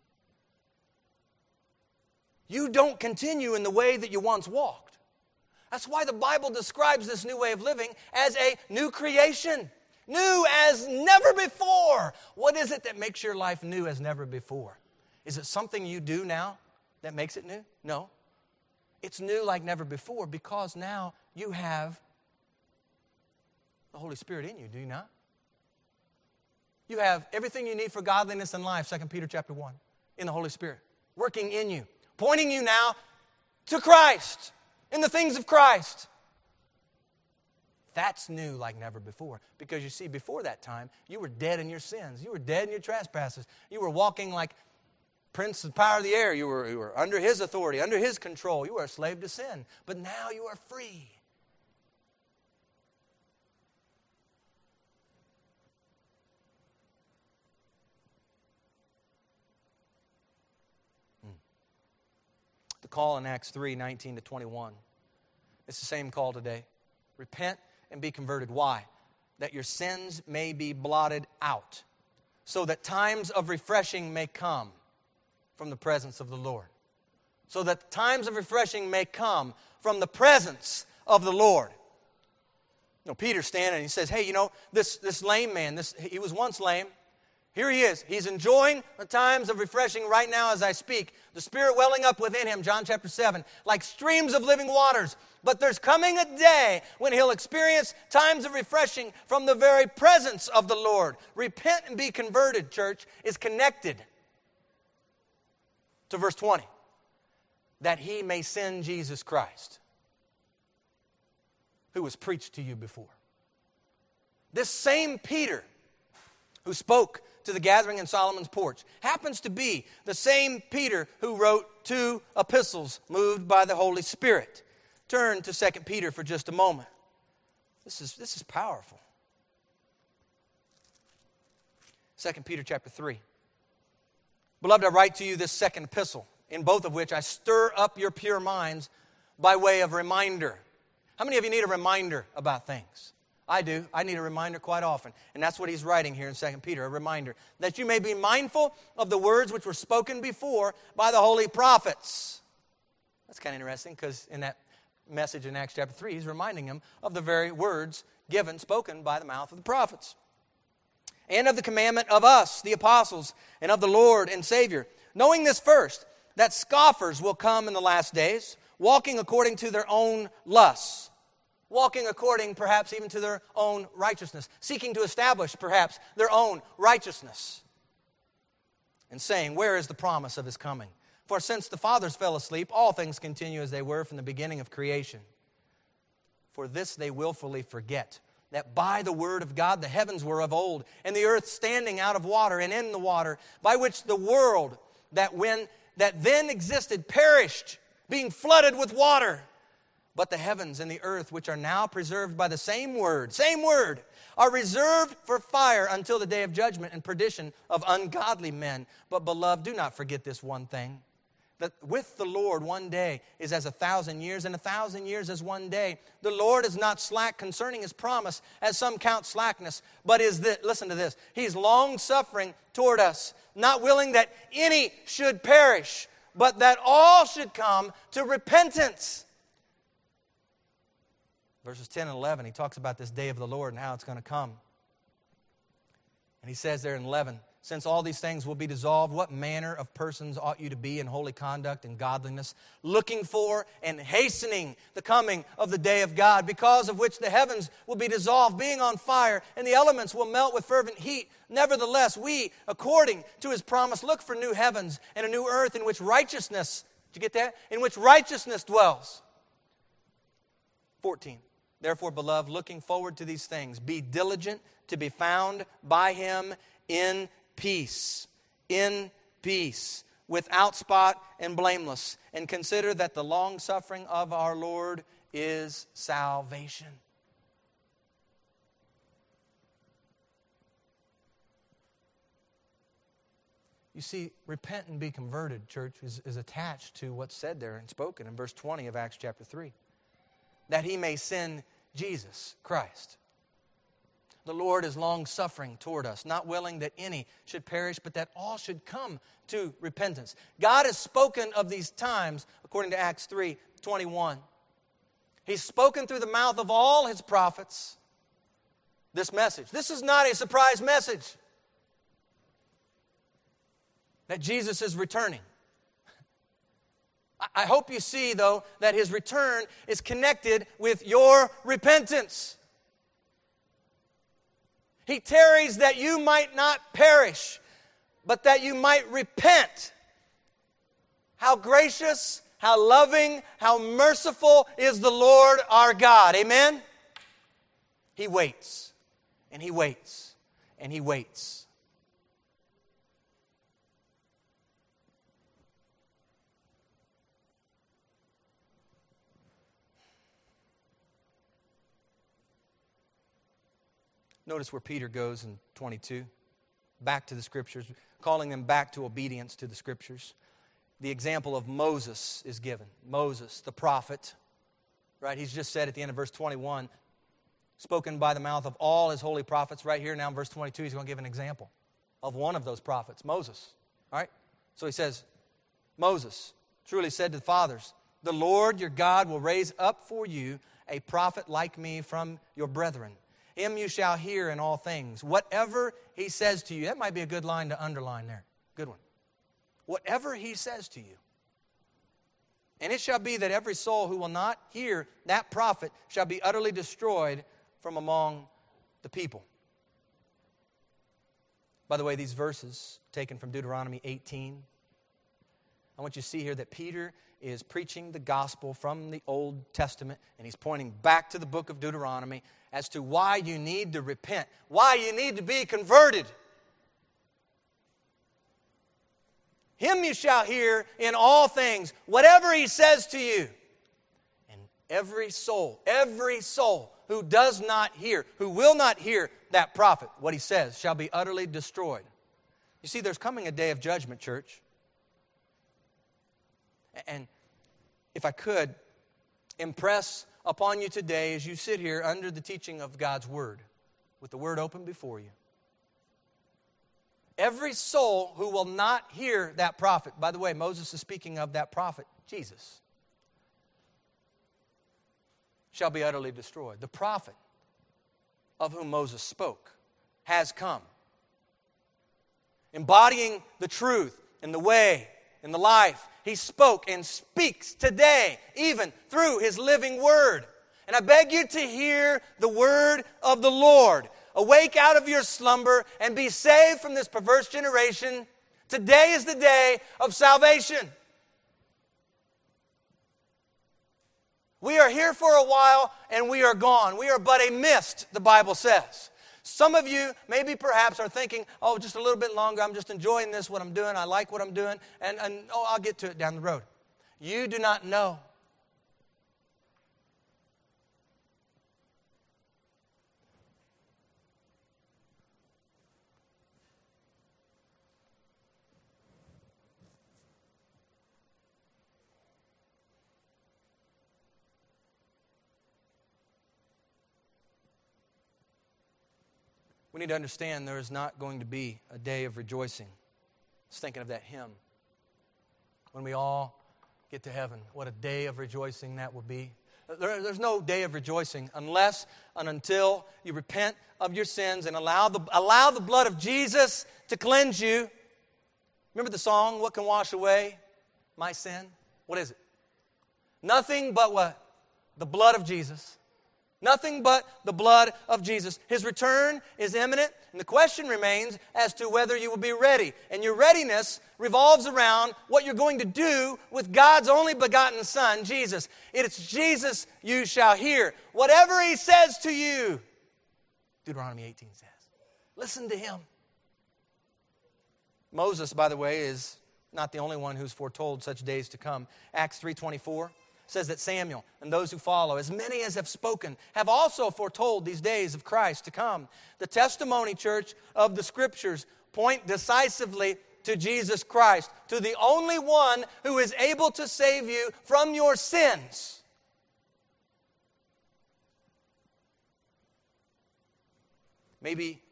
You don't continue in the way that you once walked. That's why the Bible describes this new way of living as a new creation, new as never before. What is it that makes your life new as never before? Is it something you do now that makes it new? No. It's new like never before because now you have the Holy Spirit in you, do you not? You have everything you need for godliness and life, 2 Peter chapter 1, in the Holy Spirit, working in you, pointing you now to Christ, in the things of Christ. That's new like never before. Because you see, before that time, you were dead in your sins. You were dead in your trespasses. You were walking like prince of the power of the air. You were, you were under his authority, under his control. You were a slave to sin. But now you are free. The call in Acts 3 19 to 21. It's the same call today. Repent and be converted. Why? That your sins may be blotted out, so that times of refreshing may come from the presence of the Lord. So that times of refreshing may come from the presence of the Lord. You know, Peter's standing and he says, Hey, you know, this, this lame man, this, he was once lame. Here he is. He's enjoying the times of refreshing right now as I speak. The Spirit welling up within him, John chapter 7, like streams of living waters. But there's coming a day when he'll experience times of refreshing from the very presence of the Lord. Repent and be converted, church, is connected to verse 20 that he may send Jesus Christ, who was preached to you before. This same Peter who spoke to the gathering in Solomon's porch happens to be the same Peter who wrote two epistles moved by the Holy Spirit. Turn to 2 Peter for just a moment. This is, this is powerful. 2 Peter chapter 3. Beloved, I write to you this second epistle, in both of which I stir up your pure minds by way of reminder. How many of you need a reminder about things? I do. I need a reminder quite often. And that's what he's writing here in 2 Peter a reminder that you may be mindful of the words which were spoken before by the holy prophets. That's kind of interesting because in that message in Acts chapter 3, he's reminding them of the very words given, spoken by the mouth of the prophets. And of the commandment of us, the apostles, and of the Lord and Savior. Knowing this first, that scoffers will come in the last days, walking according to their own lusts walking according perhaps even to their own righteousness, seeking to establish perhaps their own righteousness, and saying, Where is the promise of his coming? For since the fathers fell asleep, all things continue as they were from the beginning of creation. For this they willfully forget that by the word of God the heavens were of old, and the earth standing out of water and in the water, by which the world that when that then existed perished, being flooded with water. But the heavens and the earth, which are now preserved by the same word, same word, are reserved for fire until the day of judgment and perdition of ungodly men. But, beloved, do not forget this one thing that with the Lord one day is as a thousand years, and a thousand years as one day. The Lord is not slack concerning his promise, as some count slackness, but is this, listen to this, he's long suffering toward us, not willing that any should perish, but that all should come to repentance. Verses 10 and 11, he talks about this day of the Lord and how it's going to come. And he says there in 11, since all these things will be dissolved, what manner of persons ought you to be in holy conduct and godliness, looking for and hastening the coming of the day of God, because of which the heavens will be dissolved, being on fire, and the elements will melt with fervent heat? Nevertheless, we, according to his promise, look for new heavens and a new earth in which righteousness, did you get that? In which righteousness dwells. 14. Therefore, beloved, looking forward to these things, be diligent to be found by him in peace, in peace, without spot and blameless, and consider that the long suffering of our Lord is salvation. You see, repent and be converted, church, is, is attached to what's said there and spoken in verse 20 of Acts chapter 3. That he may send Jesus Christ the Lord is long suffering toward us, not willing that any should perish, but that all should come to repentance. God has spoken of these times, according to Acts 3 21. He's spoken through the mouth of all his prophets this message. This is not a surprise message that Jesus is returning. I hope you see, though, that his return is connected with your repentance. He tarries that you might not perish, but that you might repent. How gracious, how loving, how merciful is the Lord our God. Amen? He waits, and He waits, and He waits. Notice where Peter goes in 22. Back to the scriptures, calling them back to obedience to the scriptures. The example of Moses is given. Moses, the prophet, right? He's just said at the end of verse 21, spoken by the mouth of all his holy prophets. Right here now in verse 22, he's going to give an example of one of those prophets, Moses. All right? So he says, Moses truly said to the fathers, The Lord your God will raise up for you a prophet like me from your brethren him you shall hear in all things. Whatever he says to you. That might be a good line to underline there. Good one. Whatever he says to you. And it shall be that every soul who will not hear that prophet shall be utterly destroyed from among the people. By the way, these verses taken from Deuteronomy 18. I want you to see here that Peter is preaching the gospel from the Old Testament, and he's pointing back to the book of Deuteronomy as to why you need to repent, why you need to be converted. Him you shall hear in all things, whatever he says to you. And every soul, every soul who does not hear, who will not hear that prophet, what he says, shall be utterly destroyed. You see, there's coming a day of judgment, church. And if I could impress upon you today as you sit here under the teaching of God's Word, with the Word open before you. Every soul who will not hear that prophet, by the way, Moses is speaking of that prophet, Jesus, shall be utterly destroyed. The prophet of whom Moses spoke has come, embodying the truth and the way and the life he spoke and speaks today, even through his living word. And I beg you to hear the word of the Lord. Awake out of your slumber and be saved from this perverse generation. Today is the day of salvation. We are here for a while and we are gone. We are but a mist, the Bible says. Some of you maybe perhaps are thinking, oh, just a little bit longer. I'm just enjoying this, what I'm doing. I like what I'm doing. And, and oh, I'll get to it down the road. You do not know we need to understand there is not going to be a day of rejoicing. Was thinking of that hymn. when we all get to heaven. What a day of rejoicing that will be. There, there's no day of rejoicing unless and until you repent of your sins and allow the, allow the blood of Jesus to cleanse you. Remember the song, What Can Wash Away My Sin? What is it? Nothing but what? The blood of Jesus. Nothing but the blood of Jesus. His return is imminent, and the question remains as to whether you will be ready. And your readiness revolves around what you're going to do with God's only begotten Son, Jesus. It's Jesus you shall hear. Whatever He says to you, Deuteronomy 18 says. Listen to Him. Moses, by the way, is not the only one who's foretold such days to come. Acts 324 says that Samuel and those who follow, as many as have spoken, have also foretold these days of Christ to come. The testimony, church, of the scriptures point decisively to Jesus Christ, to the only one who is able to save you from your sins. Maybe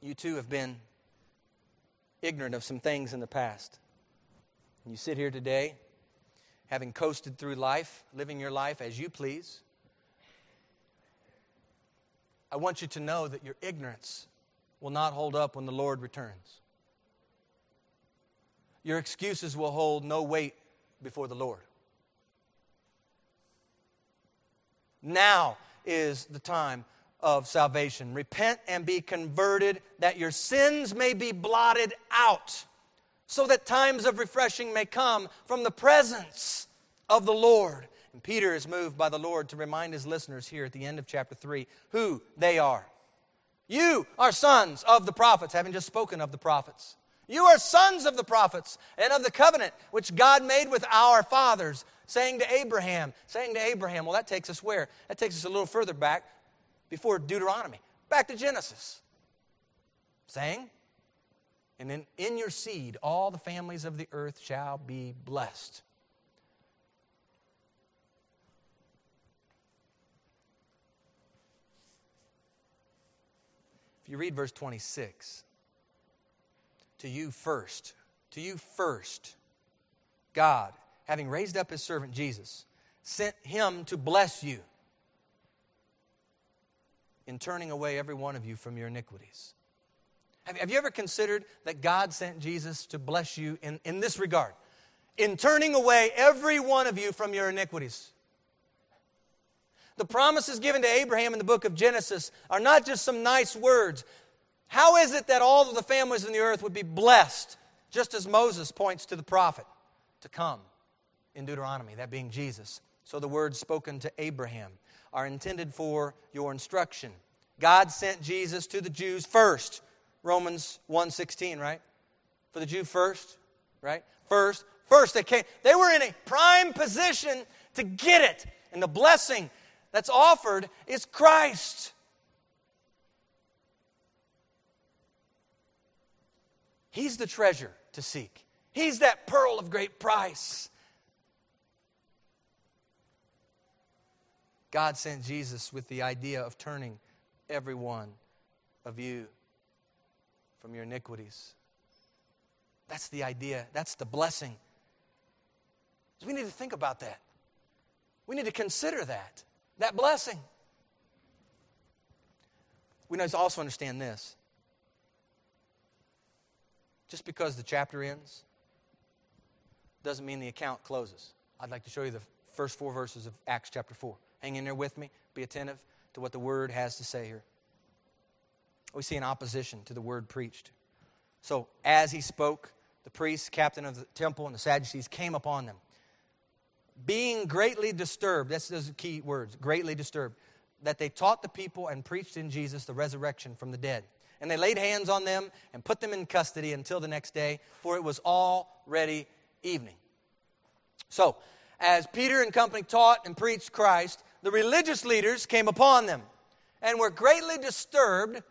you too have been ignorant of some things in the past. You sit here today having coasted through life, living your life as you please, I want you to know that your ignorance will not hold up when the Lord returns. Your excuses will hold no weight before the Lord. Now is the time of salvation. Repent and be converted that your sins may be blotted out so that times of refreshing may come from the presence of the Lord. And Peter is moved by the Lord to remind his listeners here at the end of chapter 3 who they are. You are sons of the prophets, having just spoken of the prophets. You are sons of the prophets and of the covenant which God made with our fathers, saying to Abraham, saying to Abraham, well, that takes us where? That takes us a little further back before Deuteronomy, back to Genesis. Saying, and then in your seed, all the families of the earth shall be blessed. If you read verse 26, to you first, to you first, God, having raised up his servant Jesus, sent him to bless you in turning away every one of you from your iniquities. Have, have you ever considered that God sent Jesus to bless you in, in this regard? In turning away every one of you from your iniquities. The promises given to Abraham in the book of Genesis are not just some nice words. How is it that all of the families in the earth would be blessed, just as Moses points to the prophet to come in Deuteronomy, that being Jesus? So the words spoken to Abraham are intended for your instruction. God sent Jesus to the Jews first. Romans 1:16, right? For the Jew first, right? First, first they came. They were in a prime position to get it. And the blessing that's offered is Christ. He's the treasure to seek. He's that pearl of great price. God sent Jesus with the idea of turning every one of you from your iniquities. That's the idea, that's the blessing. we need to think about that. We need to consider that, that blessing. We need to also understand this. Just because the chapter ends doesn't mean the account closes. I'd like to show you the first four verses of Acts chapter 4. Hang in there with me. Be attentive to what the word has to say here. We see an opposition to the word preached. So, as he spoke, the priests, captain of the temple, and the Sadducees came upon them. Being greatly disturbed, that's those key words, greatly disturbed, that they taught the people and preached in Jesus the resurrection from the dead. And they laid hands on them and put them in custody until the next day, for it was already evening. So, as Peter and company taught and preached Christ, the religious leaders came upon them and were greatly disturbed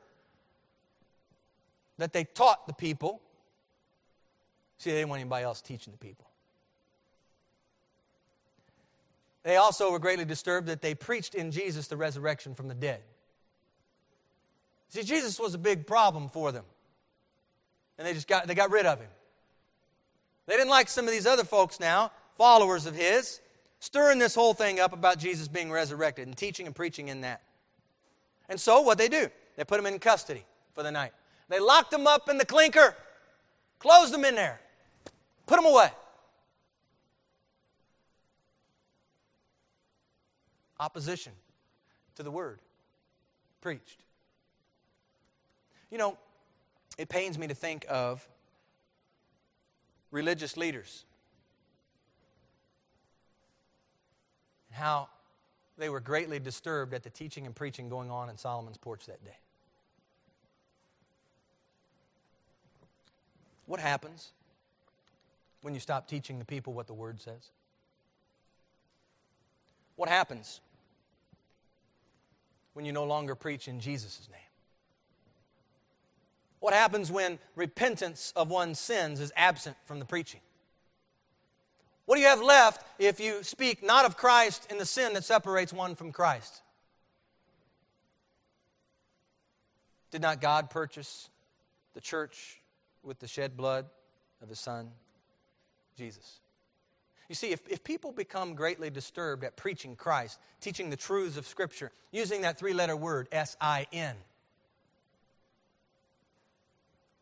that they taught the people. See, they didn't want anybody else teaching the people. They also were greatly disturbed that they preached in Jesus the resurrection from the dead. See, Jesus was a big problem for them. And they just got, they got rid of him. They didn't like some of these other folks now, followers of his, stirring this whole thing up about Jesus being resurrected and teaching and preaching in that. And so what they do, they put him in custody for the night. They locked them up in the clinker, closed them in there, put them away. Opposition to the word preached. You know, it pains me to think of religious leaders and how they were greatly disturbed at the teaching and preaching going on in Solomon's porch that day. What happens when you stop teaching the people what the Word says? What happens when you no longer preach in Jesus' name? What happens when repentance of one's sins is absent from the preaching? What do you have left if you speak not of Christ in the sin that separates one from Christ? Did not God purchase the church with the shed blood of his Son, Jesus? You see, if, if people become greatly disturbed at preaching Christ, teaching the truths of Scripture, using that three letter word, S I N,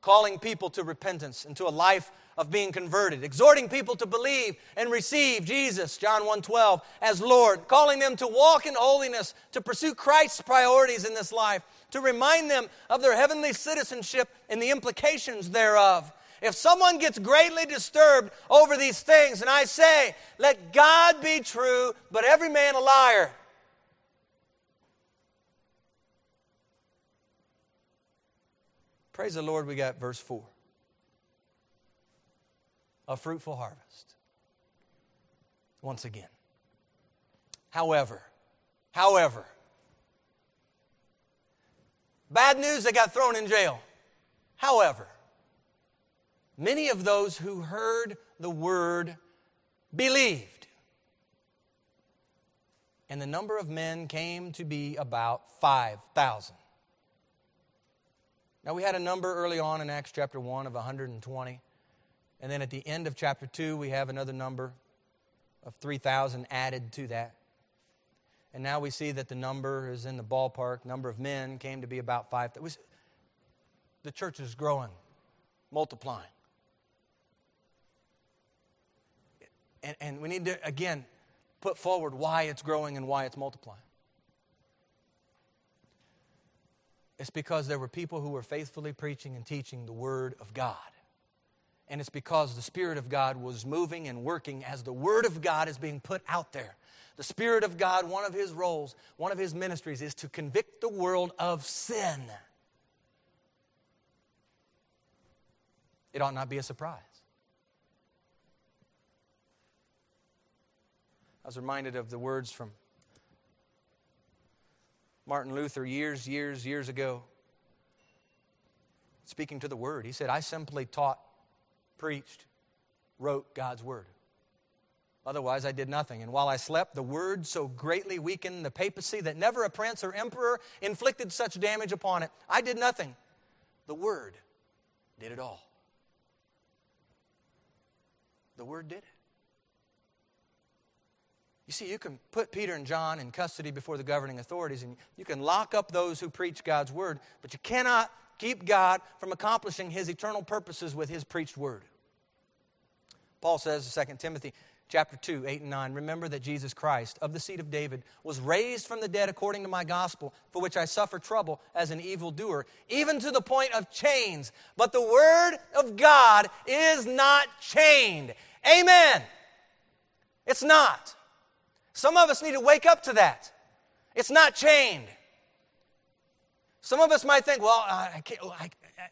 calling people to repentance and to a life of being converted, exhorting people to believe and receive Jesus, John 1:12, as Lord, calling them to walk in holiness, to pursue Christ's priorities in this life, to remind them of their heavenly citizenship and the implications thereof. If someone gets greatly disturbed over these things, and I say, let God be true, but every man a liar, Praise the Lord, we got verse 4 a fruitful harvest. Once again. However, however, bad news, they got thrown in jail. However, many of those who heard the word believed. And the number of men came to be about 5,000. Now, we had a number early on in Acts chapter 1 of 120. And then at the end of chapter 2, we have another number of 3,000 added to that. And now we see that the number is in the ballpark. Number of men came to be about 5,000. The church is growing, multiplying. And, and we need to, again, put forward why it's growing and why it's multiplying. It's because there were people who were faithfully preaching and teaching the Word of God. And it's because the Spirit of God was moving and working as the Word of God is being put out there. The Spirit of God, one of His roles, one of His ministries, is to convict the world of sin. It ought not be a surprise. I was reminded of the words from Martin Luther years, years, years ago, speaking to the Word. He said, I simply taught, preached, wrote God's Word. Otherwise, I did nothing. And while I slept, the Word so greatly weakened the papacy that never a prince or emperor inflicted such damage upon it. I did nothing. The Word did it all. The Word did it. You see, you can put Peter and John in custody before the governing authorities and you can lock up those who preach God's word, but you cannot keep God from accomplishing his eternal purposes with his preached word. Paul says in 2 Timothy chapter 2, 8 and 9, remember that Jesus Christ, of the seed of David, was raised from the dead according to my gospel, for which I suffer trouble as an evildoer, even to the point of chains. But the word of God is not chained. Amen. It's not. Some of us need to wake up to that. It's not chained. Some of us might think, well, I can't, oh, I,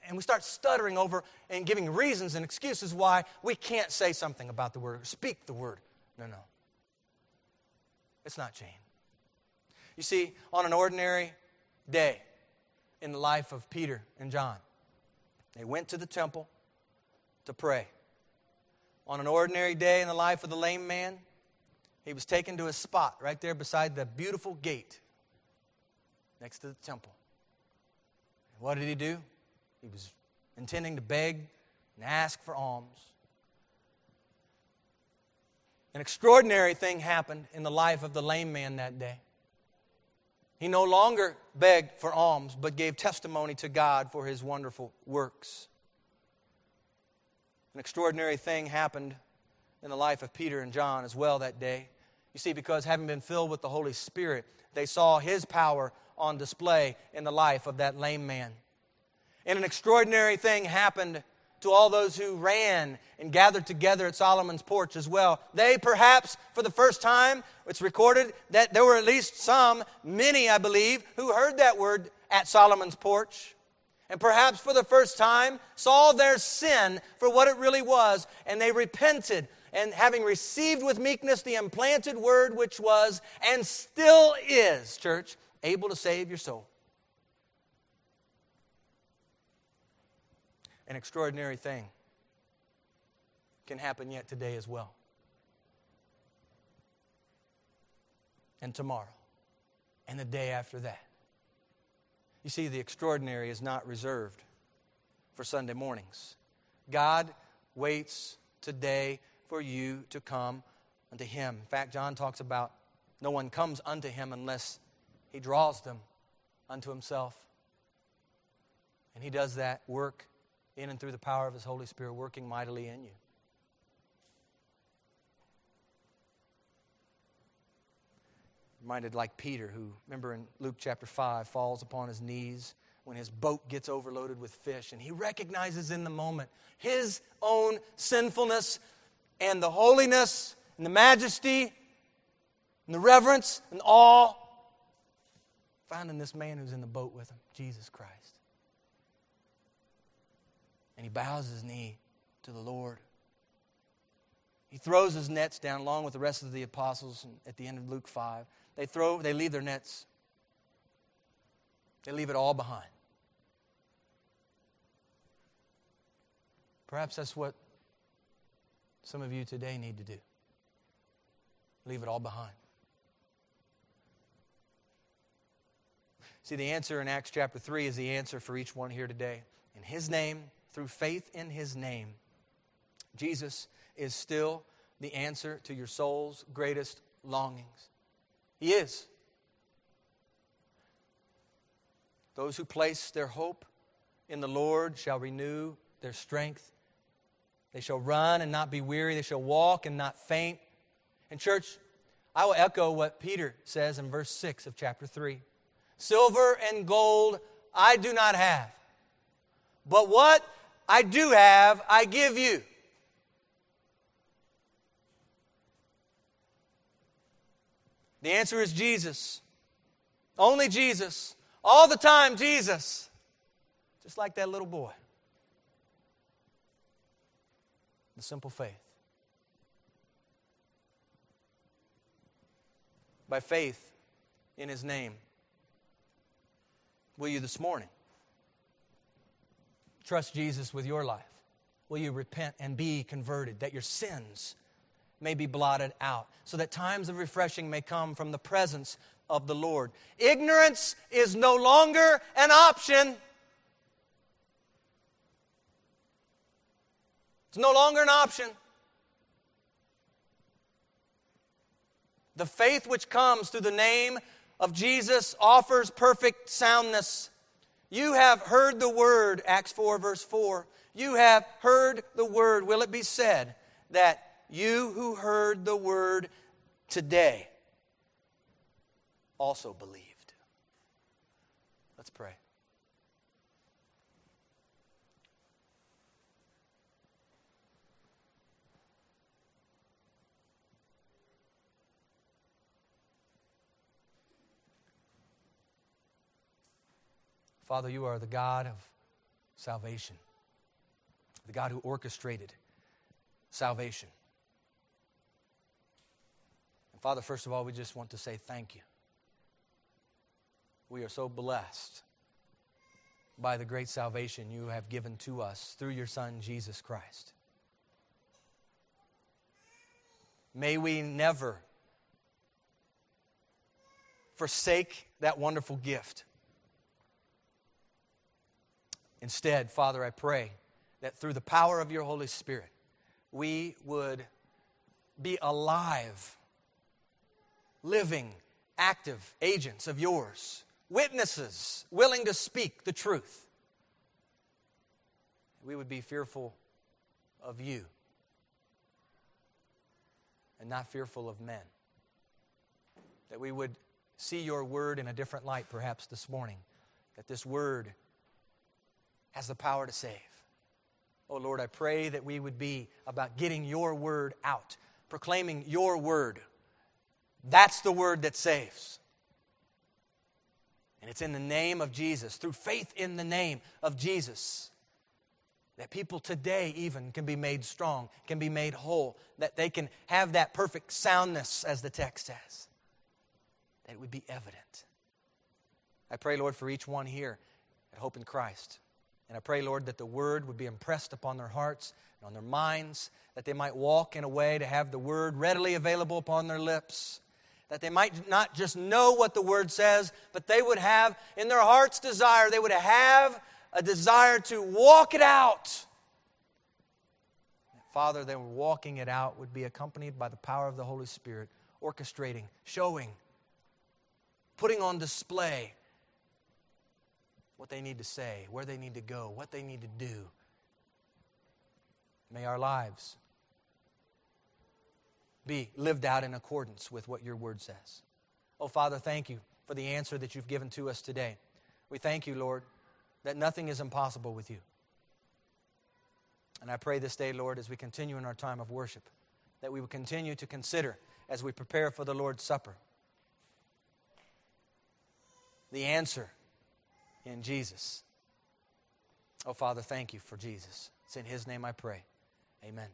and we start stuttering over and giving reasons and excuses why we can't say something about the word, speak the word. No, no. It's not chained. You see, on an ordinary day in the life of Peter and John, they went to the temple to pray. On an ordinary day in the life of the lame man, he was taken to a spot right there beside the beautiful gate next to the temple. What did he do? He was intending to beg and ask for alms. An extraordinary thing happened in the life of the lame man that day. He no longer begged for alms, but gave testimony to God for his wonderful works. An extraordinary thing happened in the life of Peter and John as well that day. You see, because having been filled with the Holy Spirit, they saw his power on display in the life of that lame man. And an extraordinary thing happened to all those who ran and gathered together at Solomon's porch as well. They perhaps, for the first time, it's recorded that there were at least some, many, I believe, who heard that word at Solomon's porch. And perhaps for the first time saw their sin for what it really was, and they repented. And having received with meekness the implanted word, which was and still is, church, able to save your soul. An extraordinary thing can happen yet today as well. And tomorrow. And the day after that. You see, the extraordinary is not reserved for Sunday mornings. God waits today for you to come unto Him. In fact, John talks about no one comes unto Him unless He draws them unto Himself. And He does that work in and through the power of His Holy Spirit working mightily in you. Reminded like Peter, who, remember in Luke chapter 5, falls upon his knees when his boat gets overloaded with fish, and he recognizes in the moment his own sinfulness and the holiness and the majesty and the reverence and awe found in this man who's in the boat with him, Jesus Christ. And he bows his knee to the Lord. He throws his nets down along with the rest of the apostles at the end of Luke 5. They throw, they leave their nets. They leave it all behind. Perhaps that's what some of you today need to do. Leave it all behind. See, the answer in Acts chapter 3 is the answer for each one here today. In His name, through faith in His name, Jesus is still the answer to your soul's greatest longings. He is. Those who place their hope in the Lord shall renew their strength. They shall run and not be weary. They shall walk and not faint. And, church, I will echo what Peter says in verse 6 of chapter 3 Silver and gold I do not have, but what I do have, I give you. The answer is Jesus. Only Jesus. All the time, Jesus. Just like that little boy. The simple faith. By faith in His name. Will you this morning trust Jesus with your life? Will you repent and be converted that your sins may be blotted out, so that times of refreshing may come from the presence of the Lord. Ignorance is no longer an option. It's no longer an option. The faith which comes through the name of Jesus offers perfect soundness. You have heard the word, Acts 4, verse 4. You have heard the word. Will it be said that you who heard the word today also believed. Let's pray. Father, you are the God of salvation, the God who orchestrated salvation. And Father, first of all, we just want to say thank you. We are so blessed by the great salvation you have given to us through your Son, Jesus Christ. May we never forsake that wonderful gift. Instead, Father, I pray that through the power of your Holy Spirit, we would be alive, living, active agents of yours, witnesses willing to speak the truth. We would be fearful of you and not fearful of men. That we would see your word in a different light, perhaps this morning. That this word has the power to save. Oh Lord, I pray that we would be about getting your word out, proclaiming your word. That's the word that saves. And it's in the name of Jesus, through faith in the name of Jesus, that people today even can be made strong, can be made whole, that they can have that perfect soundness, as the text says, that it would be evident. I pray, Lord, for each one here at Hope in Christ. And I pray, Lord, that the word would be impressed upon their hearts and on their minds, that they might walk in a way to have the word readily available upon their lips, that they might not just know what the word says, but they would have in their heart's desire, they would have a desire to walk it out. Father, their walking it out would be accompanied by the power of the Holy Spirit, orchestrating, showing, putting on display what they need to say, where they need to go, what they need to do. May our lives be lived out in accordance with what your word says. Oh, Father, thank you for the answer that you've given to us today. We thank you, Lord, that nothing is impossible with you. And I pray this day, Lord, as we continue in our time of worship, that we will continue to consider as we prepare for the Lord's Supper the answer in Jesus. Oh, Father, thank you for Jesus. It's in His name I pray. Amen.